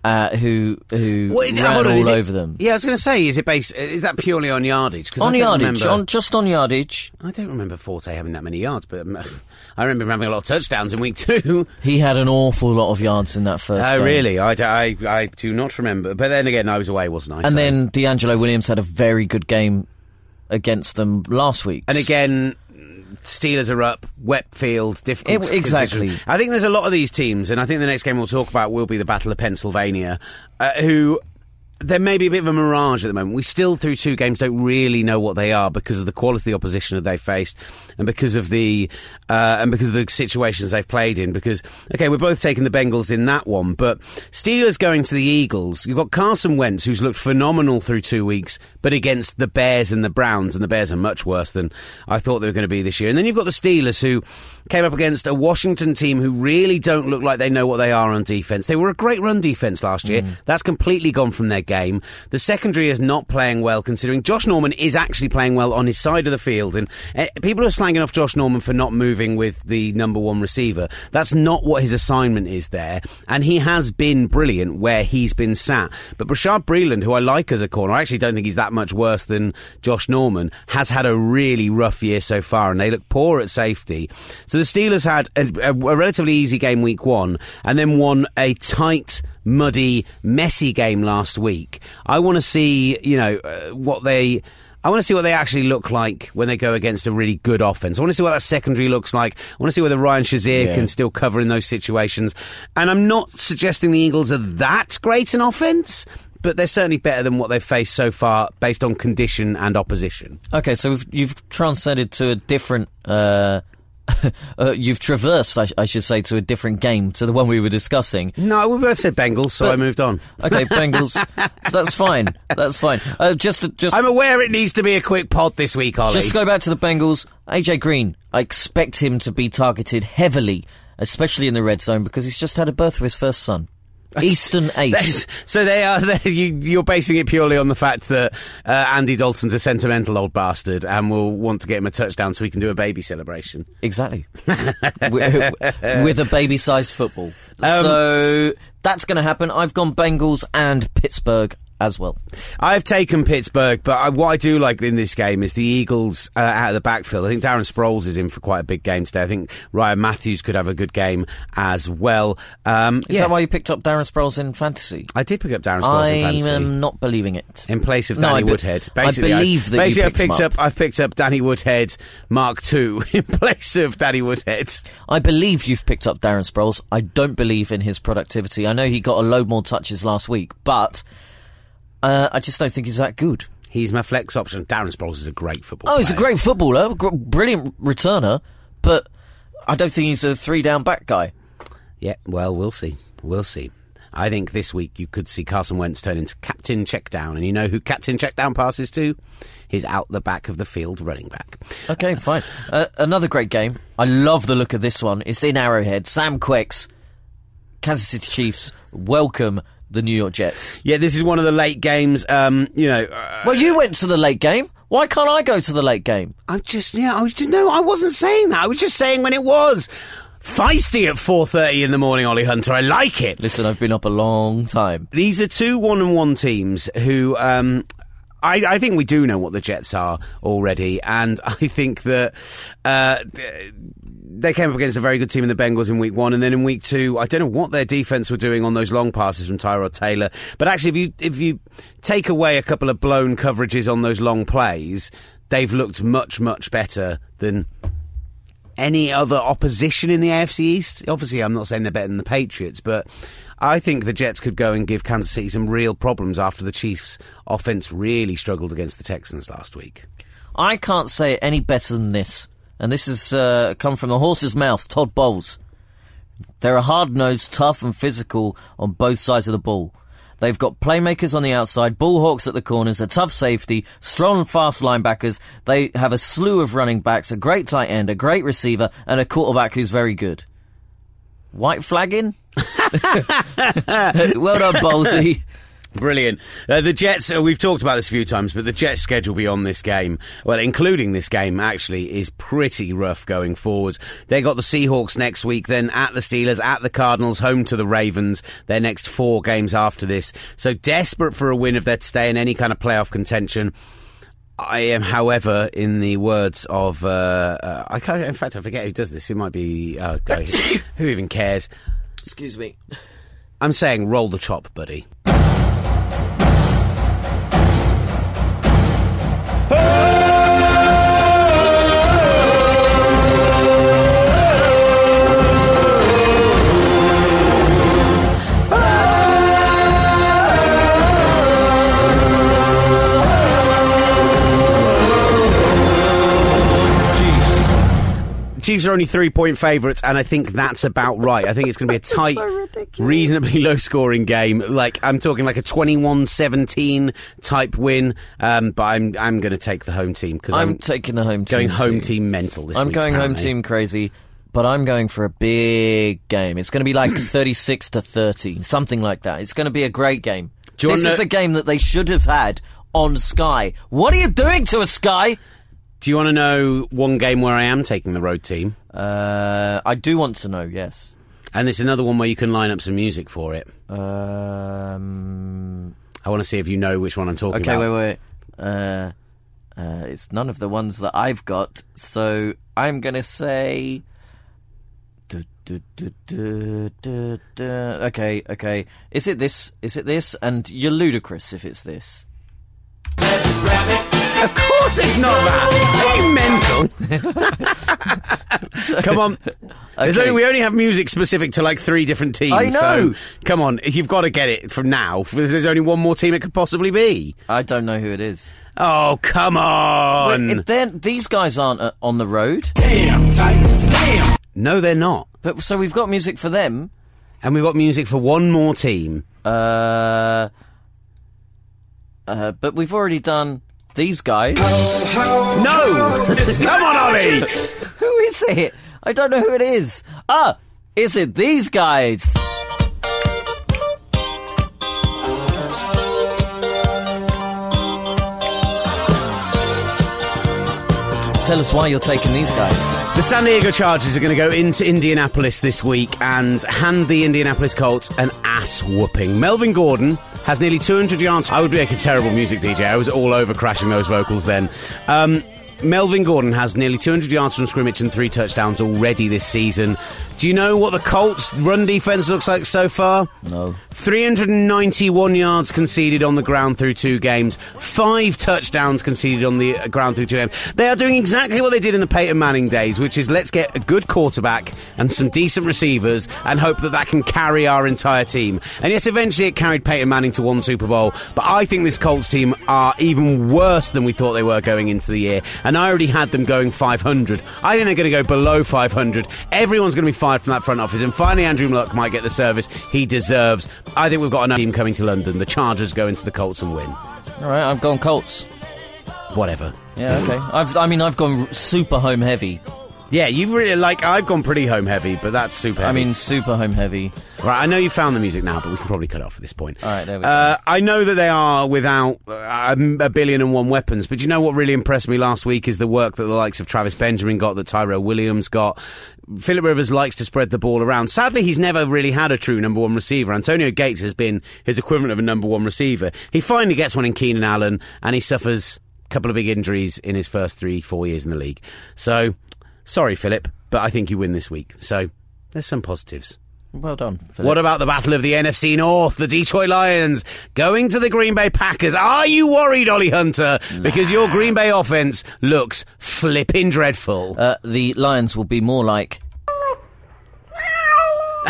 uh, who who is- ran on, all is it- over them. Yeah, I was going to say, is it based? Is that purely on yardage? 'Cause On I don't yardage, remember- on just on yardage, I don't remember Forte having that many yards, but um, I remember him having a lot of touchdowns in week two. he had an awful lot of yards in that first Oh, game. really? I do not remember. But then again, I was away, wasn't I? And So- then DeAngelo Williams had a very good game against them last week. And again, Steelers are up, wet field, difficult. It- exactly. I think there's a lot of these teams, and I think the next game we'll talk about will be the Battle of Pennsylvania, uh, who. There may be a bit of a mirage at the moment. We still, through two games, don't really know what they are because of the quality opposition that they faced, and because of the uh, and because of the situations they've played in. Because okay, we're both taking the Bengals in that one, but Steelers going to the Eagles. You've got Carson Wentz, who's looked phenomenal through two weeks, but against the Bears and the Browns, and the Bears are much worse than I thought they were going to be this year. And then you've got the Steelers, who came up against a Washington team who really don't look like they know what they are on defense. They were a great run defense last year. That's completely gone from their game. The secondary is not playing well, considering Josh Norman is actually playing well on his side of the field. And uh, people are slanging off Josh Norman for not moving with the number one receiver. That's not what his assignment is there. And he has been brilliant where he's been sat. But Bashaud Breeland, who I like as a corner, I actually don't think he's that much worse than Josh Norman, has had a really rough year so far, and they look poor at safety. So the Steelers had a, a, a relatively easy game week one, and then won a tight muddy, messy game last week. I want to see, you know, uh, what they. I want to see what they actually look like when they go against a really good offense. I want to see what that secondary looks like. I want to see whether Ryan Shazier Yeah. can still cover in those situations. And I'm not suggesting the Eagles are that great an offense, but they're certainly better than what they've faced so far based on condition and opposition. Okay, so you've transcended to a different. Uh, uh, you've traversed, I, I should say, to a different game to the one we were discussing. No, we both said Bengals, so But- I moved on. Okay, Bengals. that's fine. That's fine. Uh, just, to, just, I'm aware it needs to be a quick pod this week, Ollie. just to go back to the Bengals. AJ Green. I expect him to be targeted heavily, especially in the red zone, because he's just had a birth for his first son. Eastern Ace. so they are. You, you're basing it purely on the fact that uh, Andy Dalton's a sentimental old bastard and will want to get him a touchdown so he can do a baby celebration. Exactly. with, with a baby-sized football. Um, so that's going to happen. I've gone Bengals and Pittsburgh as well. I've taken Pittsburgh, but I, what I do like in this game is the Eagles uh, out of the backfield. I think Darren Sproles is in for quite a big game today. I think Ryan Mathews could have a good game as well. Um, Is yeah, that why you picked up Darren Sproles in fantasy? I did pick up Darren Sproles in fantasy. I'm not believing it. in place of No, Danny I be- Woodhead. I Basically, believe that basically I've him picked up. up. I've picked up Danny Woodhead Mark II in place of Danny Woodhead. I believe you've picked up Darren Sproles. I don't believe in his productivity. I know he got a load more touches last week, but uh, I just don't think he's that good. He's my flex option. Darren Sproles is a great footballer. Oh, he's a great footballer, gr- brilliant returner, but I don't think he's a three down back guy. Yeah, well, we'll see. We'll see. I think this week you could see Carson Wentz turn into captain check down, and you know who captain check down passes to? He's out the back of the field running back. Okay, fine. Uh, another great game. I love the look of this one. It's in Arrowhead. Sam Quicks, Kansas City Chiefs, welcome the New York Jets. Yeah, this is one of the late games. Um, you know, uh, Well, you went to the late game. Why can't I go to the late game? I'm just yeah. I was just no. I wasn't saying that. I was just saying when it was feisty at four thirty in the morning. Ollie Hunter, I like it. Listen, I've been up a long time. These are two one and one teams who um, I, I think we do know what the Jets are already, and I think that uh, they came up against a very good team in the Bengals in week one, and then in week two, I don't know what their defense were doing on those long passes from Tyrod Taylor, but actually, if you if you take away a couple of blown coverages on those long plays, they've looked much much better than any other opposition in the AFC East. Obviously, I'm not saying they're better than the Patriots, but I think the Jets could go and give Kansas City some real problems after the Chiefs' offense really struggled against the Texans last week. I can't say it any better than this. And this has uh, come from the horse's mouth, Todd Bowles. They're a hard nosed, tough, and physical on both sides of the ball. They've got playmakers on the outside, bullhawks at the corners, a tough safety, strong, fast linebackers. They have a slew of running backs, a great tight end, a great receiver, and a quarterback who's very good. White flagging? well done, Bowlesy. Brilliant. Uh, the Jets, uh, we've talked about this a few times, but the Jets' schedule beyond this game, well, including this game, actually, is pretty rough going forward. They got the Seahawks next week, then at the Steelers, at the Cardinals, home to the Ravens, their next four games after this. So desperate for a win if they're to stay in any kind of playoff contention. I am, however, in the words of, uh, uh, I can't, in fact, I forget who does this. It might be, uh, who even cares? Excuse me. I'm saying roll the chop, buddy. Chiefs are only three point favourites, and I think that's about right. I think it's going to be a tight, reasonably low scoring game. Like, I'm talking like a 21 17 type win, um, but I'm, I'm going to take the home team because I'm I'm, taking the home team. going home too. team mental this week. I'm week. going home team crazy, but I'm going for a big game. It's going to be like 36 to 30, something like that. It's going to be a great game. This wanna is know- the game that they should have had on Sky. What are you doing to a Sky? Do you want to know one game where I am taking the road team? Uh, I do want to know. Yes. And it's another one where you can line up some music for it. Um, I want to see if you know which one I'm talking okay, about. Okay, wait, wait. Uh, uh, it's none of the ones that I've got, so I'm going to say. Okay, okay. Is it this? Is it this? And you're ludicrous if it's this. Of course it's not that. Are you mental? come on. Okay. only, we only have music specific to like three different teams. I know. So come on, you've got to get it from now. There's only one more team it could possibly be. I don't know who it is. Oh, come on. But it- then these guys aren't uh, on the road, no, they're not. but so we've got music for them. And we've got music for one more team. Uh, uh, but we've already done these guys. No! come on, Ollie! Who is it? I don't know who it is. Ah, is it these guys? Tell us why you're taking these guys. The San Diego Chargers are going to go into Indianapolis this week and hand the Indianapolis Colts an ass whooping. Melvin Gordon has nearly 200 yards. I would make a terrible music DJ. I was all over crashing those vocals then. Um, Melvin Gordon has nearly 200 yards from scrimmage and three touchdowns already this season. Do you know what the Colts' run defense looks like so far? No. 391 yards conceded on the ground through two games, five touchdowns conceded on the uh, ground through two games. They are doing exactly what they did in the Peyton Manning days, which is let's get a good quarterback and some decent receivers and hope that that can carry our entire team. And yes, eventually it carried Peyton Manning to one Super Bowl, but I think this Colts team are even worse than we thought they were going into the year. And I already had them going 500. I think they're going to go below 500. Everyone's going to be fired from that front office, and finally Andrew Luck might get the service he deserves. I think we've got another team coming to London. The Chargers go into the Colts and win. All right, I've gone Colts. Whatever. Yeah, okay. I've, I mean, I've gone super home heavy. Yeah, you've really like I've gone pretty home heavy, but that's super. Heavy. I mean, super home heavy. right? I know you found the music now, but we can probably cut it off at this point. All right, there we Uh, I know that they are without uh, a billion and one weapons, but you know what really impressed me last week is the work that the likes of Travis Benjamin got, that Tyrell Williams got. Philip Rivers likes to spread the ball around. Sadly, he's never really had a true number one receiver. Antonio Gates has been his equivalent of a number one receiver. He finally gets one in Keenan Allen, and he suffers a couple of big injuries in his first three, four years in the league. So, sorry, Philip, but I think you win this week. So, there's some positives. Well done. Philip. What about the battle of the NFC North? The Detroit Lions going to the Green Bay Packers. Are you worried, Ollie Hunter? Because your Green Bay offense looks flipping dreadful. Uh, the Lions will be more like.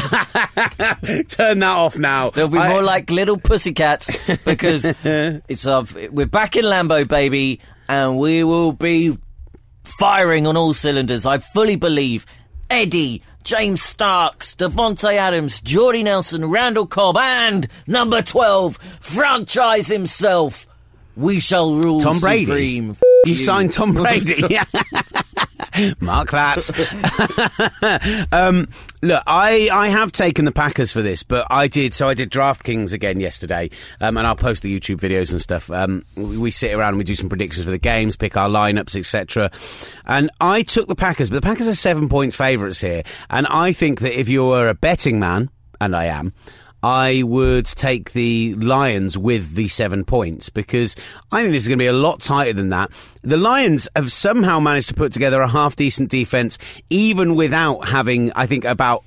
Turn that off now. They'll be I- more like little pussycats because it's uh, we're back in Lambeau, baby, and we will be firing on all cylinders. I fully believe Eddie, James Starks, Davante Adams, Jordy Nelson, Randall Cobb, and number twelve, franchise himself. We shall rule Tom Brady. supreme. F- You signed Tom Brady. Mark that. um, look, I, I have taken the Packers for this, but I did. So I did DraftKings again yesterday, um, and I'll post the YouTube videos and stuff. Um, we, we sit around and we do some predictions for the games, pick our lineups, etc. And I took the Packers, but the Packers are seven point favourites here, and I think that if you're a betting man, and I am. I would take the Lions with the seven points because I think this is going to be a lot tighter than that. The Lions have somehow managed to put together a half decent defense, even without having, I think, about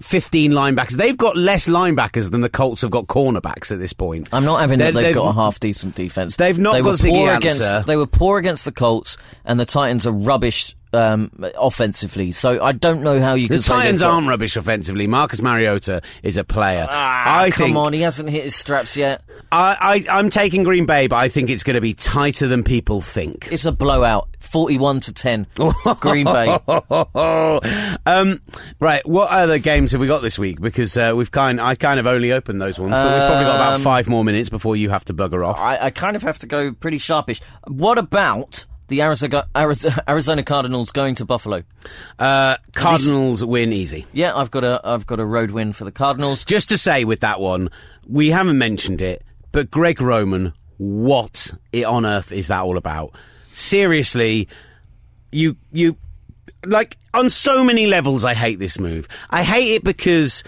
15 linebackers. They've got less linebackers than the Colts have got cornerbacks at this point. I'm not having that They're- they've they've- got a half decent defense. They've not they got Ziggy poor against. They were poor against the Colts, and the Titans are rubbish um, offensively. So I don't know how you The can say they've Titans got- aren't rubbish offensively. Marcus Mariota is a player. Ah, I come think on, he hasn't hit his straps yet. I, I, I'm taking Green Bay, but I think it's going to be tighter than people think. It's a blowout, forty-one to ten. Green Bay. um, right, what other games have we got this week? Because uh, we've kind, I kind of only opened those ones, but we've probably got about Um, five more minutes before you have to bugger off. I, I kind of have to go pretty sharpish. What about the Arizona, Cardinals going to Buffalo? Uh, Cardinals win easy. Yeah, I've got a I've got a road win for the Cardinals. Just to say with that one, we haven't mentioned it, but Greg Roman, what on earth is that all about? Seriously, you you like on so many levels I hate this move. I hate it because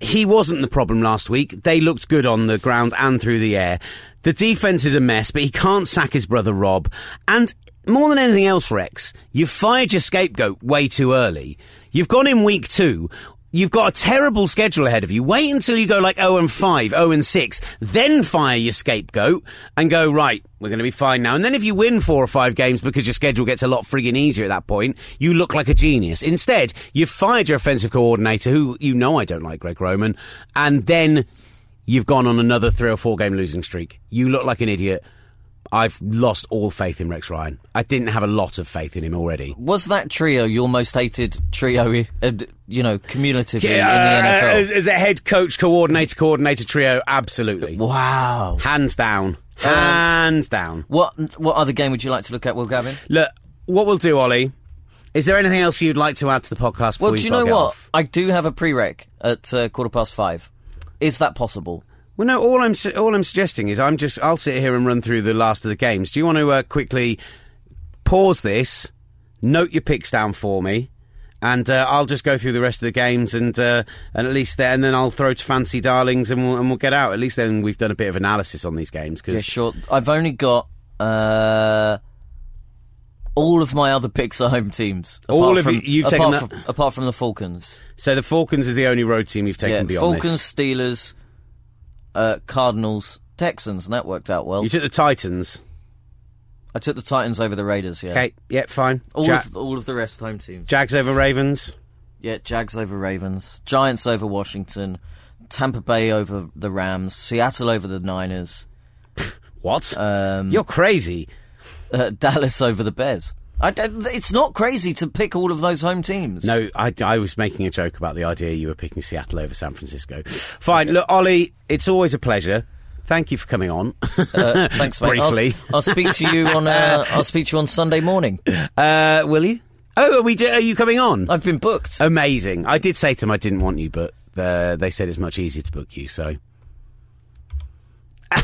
he wasn't the problem last week. They looked good on the ground and through the air. The defense is a mess, but he can't sack his brother Rob. And more than anything else, Rex, you've fired your scapegoat way too early. You've gone in week two. You've got a terrible schedule ahead of you. Wait until you go like 0 and 5, 0 and 6, then fire your scapegoat and go, right, we're going to be fine now. And then if you win four or five games because your schedule gets a lot frigging easier at that point, you look like a genius. Instead, you've fired your offensive coordinator, who you know I don't like, Greg Roman, and then you've gone on another three or four game losing streak. You look like an idiot. I've lost all faith in Rex Ryan. I didn't have a lot of faith in him already. Was that trio your most hated trio? uh, You know, cumulatively in Uh, the NFL. as a head coach, coordinator, coordinator trio, absolutely. Wow. Hands down. Hands down. What what other game would you like to look at, Will Gavin? Look, what we'll do, Ollie, is there anything else you'd like to add to the podcast Well, do you know what? off? I do have a prereq at uh, quarter past five. Is that possible? Well, no. All I'm su- all I'm suggesting is I'm just I'll sit here and run through the last of the games. Do you want to uh, quickly pause this, note your picks down for me. And uh, I'll just go through the rest of the games, and uh, and at least then, and then I'll throw to fancy darlings, and we'll and we'll get out. At least then we've done a bit of analysis on these games because Yeah, sure. I've only got uh, all of my other picks are home teams. All apart of from, you- you've apart taken from, apart from the Falcons. so the Falcons is the only road team you've taken Yeah, beyond Falcons, this. Steelers, uh, Cardinals, Texans, and that worked out well. You took the Titans. I took the Titans over the Raiders. Yeah, Okay, yeah, fine. all Ja- of all of the rest home teams. Jags over Ravens. Yeah, Jags over Ravens, Giants over Washington, Tampa Bay over the Rams, Seattle over the Niners, What? um, You're crazy. uh, Dallas over the Bears. I, it's not crazy to pick all of those home teams. No, I, I was making a joke about the idea you were picking Seattle over San Francisco. Fine. Look, Ollie, it's always a pleasure. Thank you for coming on. Uh, thanks, mate. I'll- Briefly. I'll, speak to you on. Uh, I'll speak to you on Sunday morning. Uh, will you? Oh, are we? Do, are you coming on? I've been booked. Amazing. I did say to them I didn't want you, but uh, they said it's much easier to book you. So.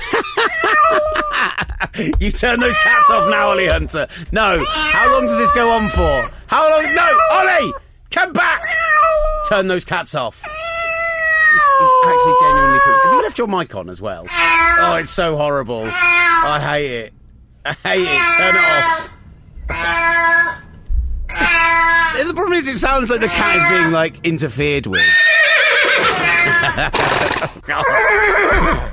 you turn those cats off now, Ollie Hunter. No. How long does this go on for? How long? No, Ollie, come back. Turn those cats off. He's, actually genuinely. Have you left your mic on as well? Oh, it's so horrible. I hate it. I hate it. Turn it off. The problem is, it sounds like the cat is being like interfered with. God.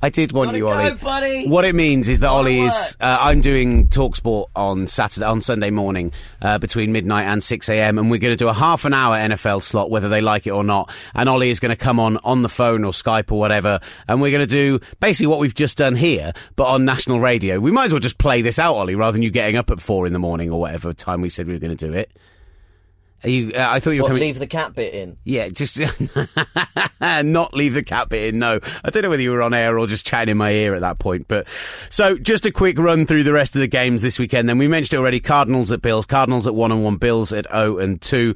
I did want you, Ollie. buddy. What it means is that Ollie work. is. Uh, I'm doing Talksport on Saturday, on Sunday morning, uh, between midnight and six a.m. and we're going to do a half an hour NFL slot, whether they like it or not. And Ollie is going to come on on the phone or Skype or whatever, and we're going to do basically what we've just done here, but on national radio. We might as well just play this out, Ollie, rather than you getting up at four in the morning or whatever time we said we were going to do it. You? Uh, I thought you were What, coming. leave the cat bit in. Yeah, just not leave the cat bit in. No, I don't know whether you were on air or just chatting in my ear at that point. But so, just a quick run through the rest of the games this weekend. Then we mentioned already: Cardinals at Bills, Cardinals at one and one, Bills at zero and two.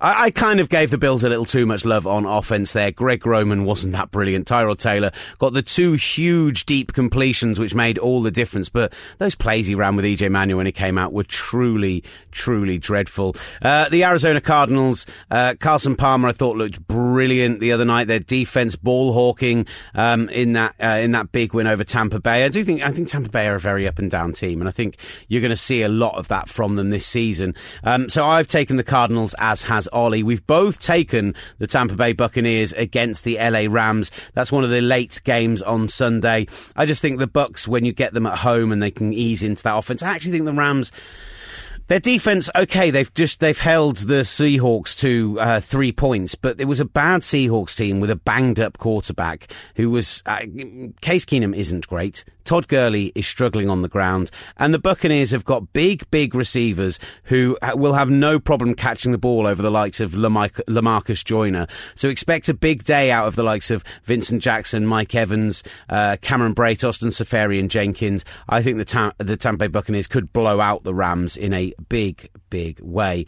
I, I kind of gave the Bills a little too much love on offense there. Greg Roman wasn't that brilliant. Tyrod Taylor got the two huge deep completions, which made all the difference. But those plays he ran with EJ Manuel when he came out were truly, truly dreadful. Uh, the Arizona Cardinals, uh, Carson Palmer, I thought looked brilliant the other night. Their defense, ball hawking um, in that uh, in that big win over Tampa Bay. I do think I think Tampa Bay are a very up and down team, and I think you're going to see a lot of that from them this season. Um, so I've taken the Cardinals, as has Ollie. We've both taken the Tampa Bay Buccaneers against the LA Rams. That's one of the late games on Sunday. I just think the Bucks, when you get them at home and they can ease into that offense, I actually think the Rams. Their defense, okay, they've just they've held the Seahawks to uh, three points, but it was a bad Seahawks team with a banged up quarterback who was. Uh, Case Keenum isn't great. Todd Gurley is struggling on the ground, and the Buccaneers have got big, big receivers who uh, will have no problem catching the ball over the likes of Lamarc- Lamarcus Joyner. So expect a big day out of the likes of Vincent Jackson, Mike Evans, uh, Cameron Brate, Austin Safari, and Jenkins. I think the, Ta- the Tampa Bay Buccaneers could blow out the Rams in a big, big way.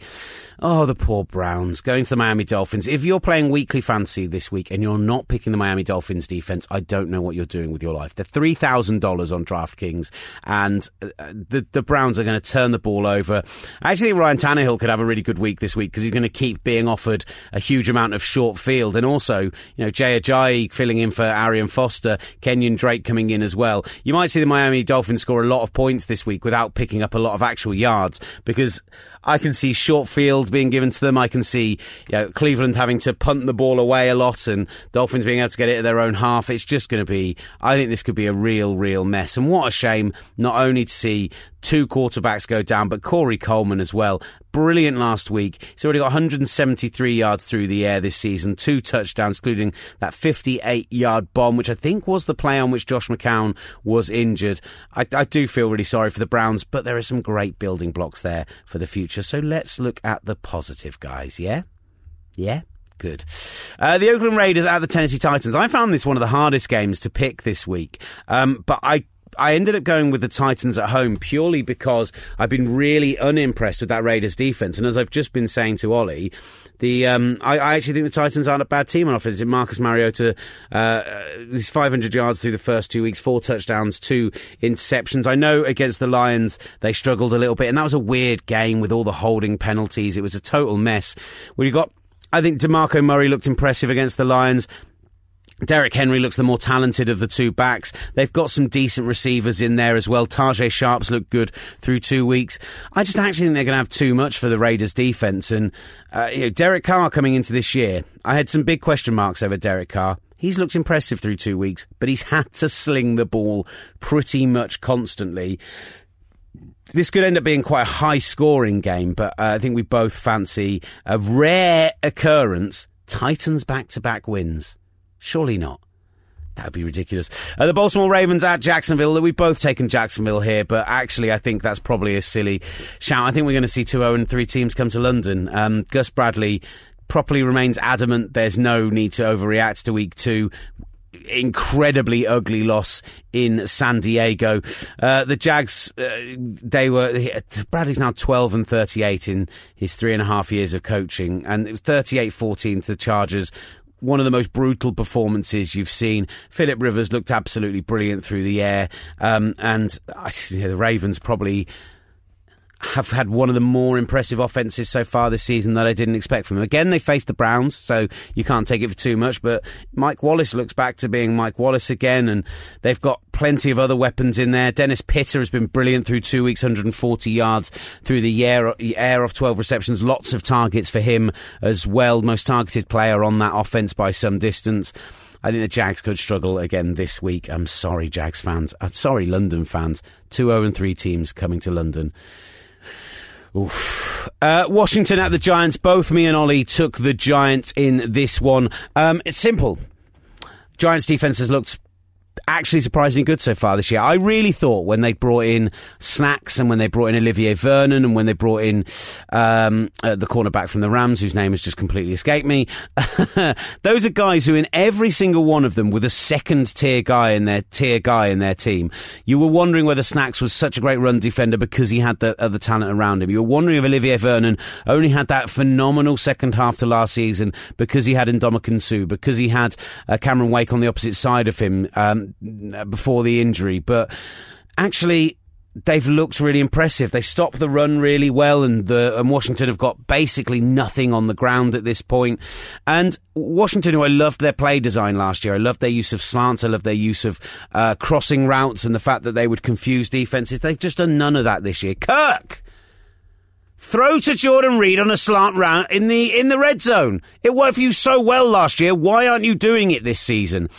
Oh, the poor Browns going to the Miami Dolphins. If you're playing weekly fantasy this week and you're not picking the Miami Dolphins defense, I don't know what you're doing with your life. They're three thousand dollars on DraftKings, and uh, the the Browns are going to turn the ball over. I actually think Ryan Tannehill could have a really good week this week because he's going to keep being offered a huge amount of short field, and also you know Jay Ajayi filling in for Arian Foster, Kenyan Drake coming in as well. You might see the Miami Dolphins score a lot of points this week without picking up a lot of actual yards because I can see short field being given to them. I can see you know, Cleveland having to punt the ball away a lot and Dolphins being able to get it at their own half. It's just going to be, I think this could be a real, real mess. And what a shame not only to see two quarterbacks go down, but Corey Coleman as well. Brilliant last week. He's already got 173 yards through the air this season, two touchdowns, including that 58 yard bomb, which I think was the play on which Josh McCown was injured. I, I do feel really sorry for the Browns, but there are some great building blocks there for the future. So let's look at the positive, guys, yeah? Yeah? Good. Uh, the Oakland Raiders at the Tennessee Titans. I found this one of the hardest games to pick this week, um, but I I ended up going with the Titans at home purely because I've been really unimpressed with that Raiders defense. And as I've just been saying to Ollie, the um, I, I, actually think the Titans aren't a bad team on offense. Marcus Mariota, uh, he's 500 yards through the first two weeks, four touchdowns, two interceptions. I know against the Lions they struggled a little bit, and that was a weird game with all the holding penalties. It was a total mess. Well, you got. I think DeMarco Murray looked impressive against the Lions. Derrick Henry looks the more talented of the two backs. They've got some decent receivers in there as well. Tajae Sharps looked good through two weeks. I just actually think they're going to have too much for the Raiders defense. And, uh, you know, Derek Carr coming into this year, I had some big question marks over Derek Carr. He's looked impressive through two weeks, but he's had to sling the ball pretty much constantly. This could end up being quite a high scoring game, but uh, I think we both fancy a rare occurrence Titans back to back wins. Surely not. That would be ridiculous. Uh, the Baltimore Ravens at Jacksonville. We've both taken Jacksonville here, but actually, I think that's probably a silly shout. I think we're going to see two 0 and 3 teams come to London. Um, Gus Bradley properly remains adamant there's no need to overreact to week two incredibly ugly loss in San Diego. Uh, the Jags, uh, they were, Bradley's now 12 and 38 in his three and a half years of coaching, and it was 38 14 to the Chargers one of the most brutal performances you've seen. Philip Rivers looked absolutely brilliant through the air, um, and uh, the Ravens probably have had one of the more impressive offenses so far this season that I didn't expect from them. Again, they faced the Browns, so you can't take it for too much, but Mike Wallace looks back to being Mike Wallace again, and they've got plenty of other weapons in there. Dennis Pitta has been brilliant through two weeks, 140 yards through the air, air off 12 receptions, lots of targets for him as well. Most targeted player on that offense by some distance. I think the Jags could struggle again this week. I'm sorry, Jags fans. I'm sorry, London fans. 2 0 3 teams coming to London. Oof. Uh, Washington at the Giants. Both me and Ollie took the Giants in this one. Um, it's simple. Giants defense has looked actually surprisingly good so far this year. I really thought when they brought in Snacks and when they brought in Olivier Vernon and when they brought in um, uh, the cornerback from the Rams, whose name has just completely escaped me, those are guys who, in every single one of them, were the second tier guy in their tier guy in their team. You were wondering whether Snacks was such a great run defender because he had the other talent around him. You were wondering if Olivier Vernon only had that phenomenal second half to last season because he had Ndamukong Suh, because he had uh, Cameron Wake on the opposite side of him. Um, before the injury, but actually they've looked really impressive. They stop the run really well, and the and Washington have got basically nothing on the ground at this point. And Washington, who I loved their play design last year, I loved their use of slants, I loved their use of uh, crossing routes, and the fact that they would confuse defenses. They've just done none of that this year. Kirk. Throw to Jordan Reed on a slant route in the in the red zone. It worked for you so well last year. Why aren't you doing it this season?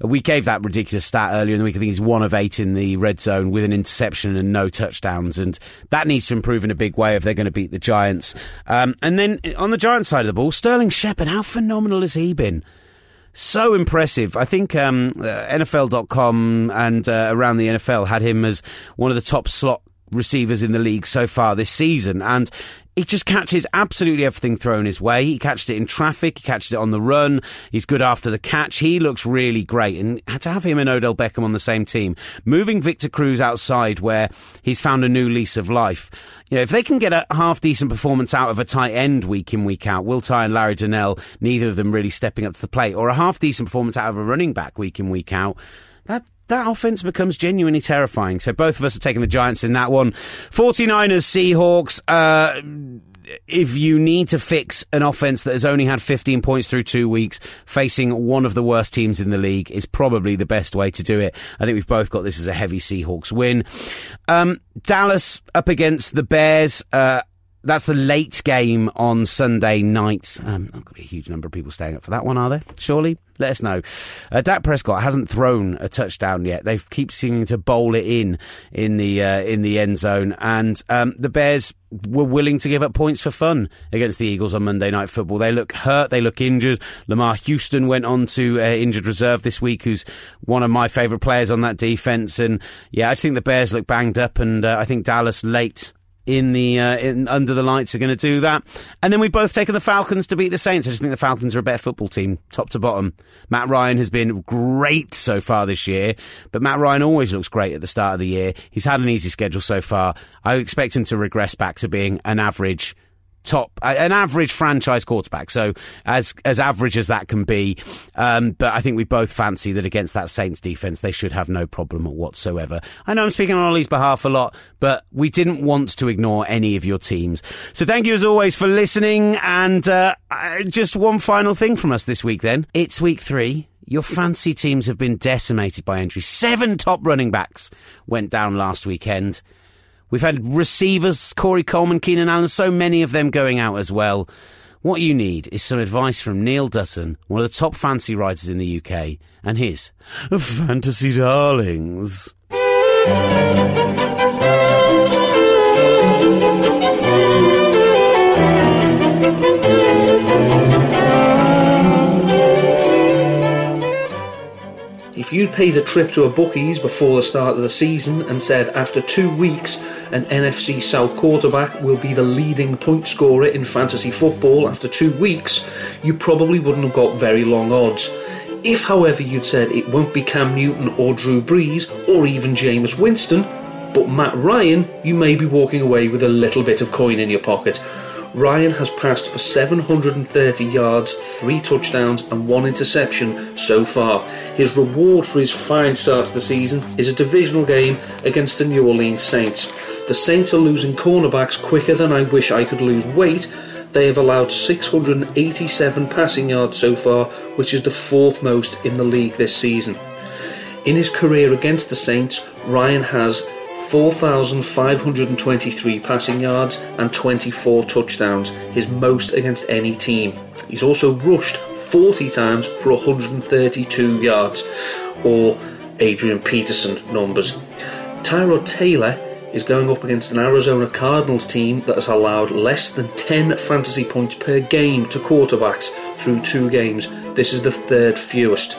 We gave that ridiculous stat earlier in the week. I think he's one of eight in the red zone with an interception and no touchdowns. And that needs to improve in a big way if they're going to beat the Giants. Um, and then on the Giants side of the ball, Sterling Shepard, how phenomenal has he been? so impressive. I think um, uh, NFL.com and uh, around the NFL had him as one of the top slot receivers in the league so far this season. And he just catches absolutely everything thrown his way. He catches it in traffic. He catches it on the run. He's good after the catch. He looks really great. And to have him and Odell Beckham on the same team, moving Victor Cruz outside where he's found a new lease of life. You know, if they can get a half decent performance out of a tight end week in, week out, Will Tye and Larry Donnell, neither of them really stepping up to the plate, or a half decent performance out of a running back week in, week out, that that offense becomes genuinely terrifying. So both of us are taking the Giants in that one. 49ers, Seahawks. Uh, if you need to fix an offense that has only had 15 points through two weeks, facing one of the worst teams in the league is probably the best way to do it. I think we've both got this as a heavy Seahawks win. Um, Dallas up against the Bears. Uh, that's the late game on Sunday night. Um, there's going to be a huge number of people staying up for that one, are there? Surely? Let us know. Uh, Dak Prescott hasn't thrown a touchdown yet. They keep seeming to bowl it in in the uh, in the end zone, and um, the Bears were willing to give up points for fun against the Eagles on Monday Night Football. They look hurt. They look injured. Lamar Houston went on to uh, injured reserve this week, who's one of my favourite players on that defence. And yeah, I think the Bears look banged up, and uh, I think Dallas late in the uh, in, under the lights are going to do that. And then we've both taken the Falcons to beat the Saints. I just think the Falcons are a better football team, top to bottom. Matt Ryan has been great so far this year, but Matt Ryan always looks great at the start of the year. He's had an easy schedule so far. I expect him to regress back to being an average top, an average franchise quarterback. So as as average as that can be, um, but I think we both fancy that against that Saints defense, they should have no problem whatsoever. I know I'm speaking on Ollie's behalf a lot, but we didn't want to ignore any of your teams. So thank you as always for listening. And uh, just one final thing from us this week. Then it's week three. Your fancy teams have been decimated by injury. Seven top running backs went down last weekend. We've had receivers, Corey Coleman, Keenan Allen, so many of them going out as well. What you need is some advice from Neil Dutton, one of the top fancy writers in the UK, and his Fantasy Darlings. If you'd paid a trip to a bookies before the start of the season and said after two weeks an NFC South quarterback will be the leading point scorer in fantasy football after two weeks, you probably wouldn't have got very long odds. If, however, you'd said it won't be Cam Newton or Drew Brees or even Jameis Winston, but Matt Ryan, you may be walking away with a little bit of coin in your pocket. Ryan has passed for 730 yards, three touchdowns, and one interception so far. His reward for his fine start to the season is a divisional game against the New Orleans Saints. The Saints are losing cornerbacks quicker than I wish I could lose weight. They have allowed 687 passing yards so far, which is the fourth most in the league this season. In his career against the Saints, Ryan has 4,523 passing yards and 24 touchdowns, his most against any team. He's also rushed 40 times for 132 yards, or Adrian Peterson numbers. Tyrod Taylor is going up against an Arizona Cardinals team that has allowed less than 10 fantasy points per game to quarterbacks through two games. This is the third fewest.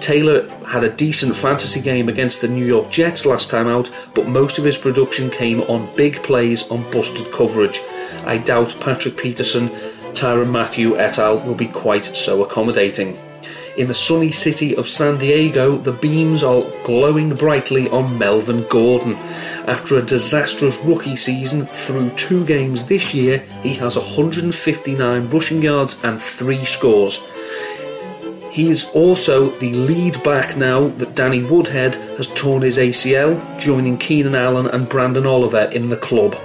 Taylor had a decent fantasy game against the New York Jets last time out, but most of his production came on big plays on busted coverage. I doubt Patrick Peterson, Tyrann Mathieu et al. will be quite so accommodating. In the sunny city of San Diego, the beams are glowing brightly on Melvin Gordon. After a disastrous rookie season through two games this year, he has 159 rushing yards and three scores. He's also the lead back now that Danny Woodhead has torn his ACL, joining Keenan Allen and Branden Oliver in the club.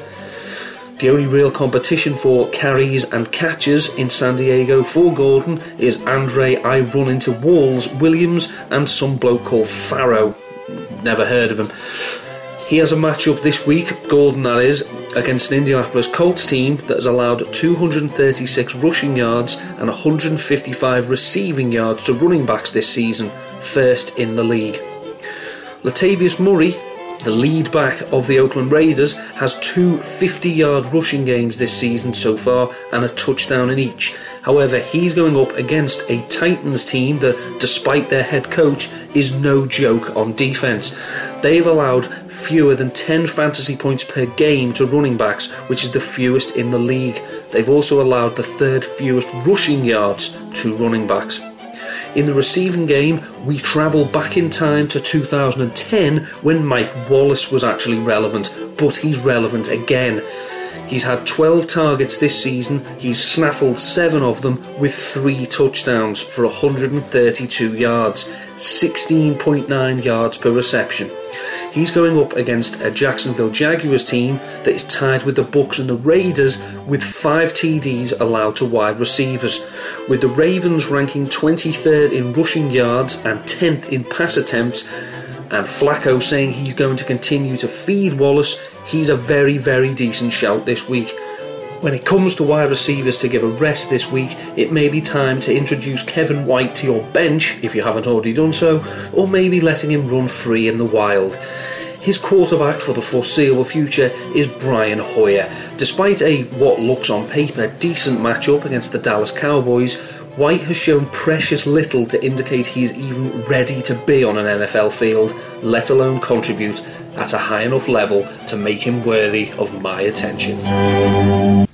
The only real competition for carries and catches in San Diego for Gordon is Andre I run into walls Williams and some bloke called Farrow. Never heard of him. He has a matchup this week, Gordon that is, against an Indianapolis Colts team that has allowed 236 rushing yards and 155 receiving yards to running backs this season, first in the league. Latavius Murray, the lead back of the Oakland Raiders, has two 50 yard rushing games this season so far and a touchdown in each. However, he's going up against a Titans team that, despite their head coach, is no joke on defense. They've allowed fewer than 10 fantasy points per game to running backs, which is the fewest in the league. They've also allowed the third fewest rushing yards to running backs. In the receiving game, we travel back in time to 2010 when Mike Wallace was actually relevant, but he's relevant again. He's had 12 targets this season, he's snaffled 7 of them with 3 touchdowns for 132 yards, 16.9 yards per reception. He's going up against a Jacksonville Jaguars team that is tied with the Bucks and the Raiders with 5 TDs allowed to wide receivers, with the Ravens ranking 23rd in rushing yards and 10th in pass attempts and Flacco saying he's going to continue to feed Wallace, he's a very, very decent shout this week. When it comes to wide receivers to give a rest this week, it may be time to introduce Kevin White to your bench if you haven't already done so, or maybe letting him run free in the wild. His quarterback for the foreseeable future is Brian Hoyer. Despite a what looks on paper decent matchup against the Dallas Cowboys, White has shown precious little to indicate he is even ready to be on an NFL field, let alone contribute at a high enough level to make him worthy of my attention.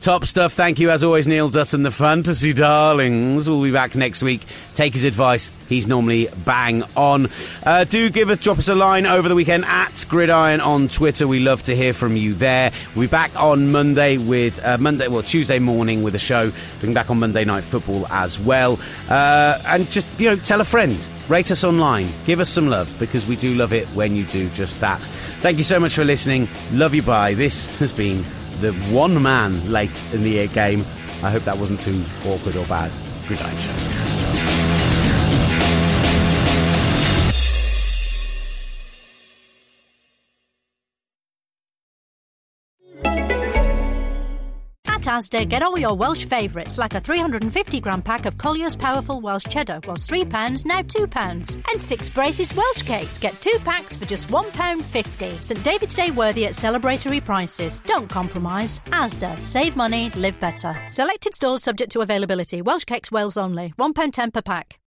Top stuff. Thank you, as always, Neil Dutton, the Fantasy Darlings. We'll be back next week. Take his advice. He's normally bang on. Uh, do give us, drop us a line over the weekend at Gridiron on Twitter. We love to hear from you there. We'll be back on Monday with uh, Monday, well, Tuesday morning with a show. We'll back on Monday Night Football as well. Uh, and just, you know, tell a friend. Rate us online. Give us some love because we do love it when you do just that. Thank you so much for listening. Love you. Bye. This has been the one man late in the year game. I hope that wasn't too awkward or bad. Good night, Asda, get all your Welsh favourites like a 350 gram pack of Collier's Powerful Welsh Cheddar was £3, now £2. And six braces Welsh cakes. Get two packs for just £1.50. St David's Day worthy at celebratory prices. Don't compromise. Asda. Save money, live better. Selected stores subject to availability. Welsh cakes, Wales only. £1.10 per pack.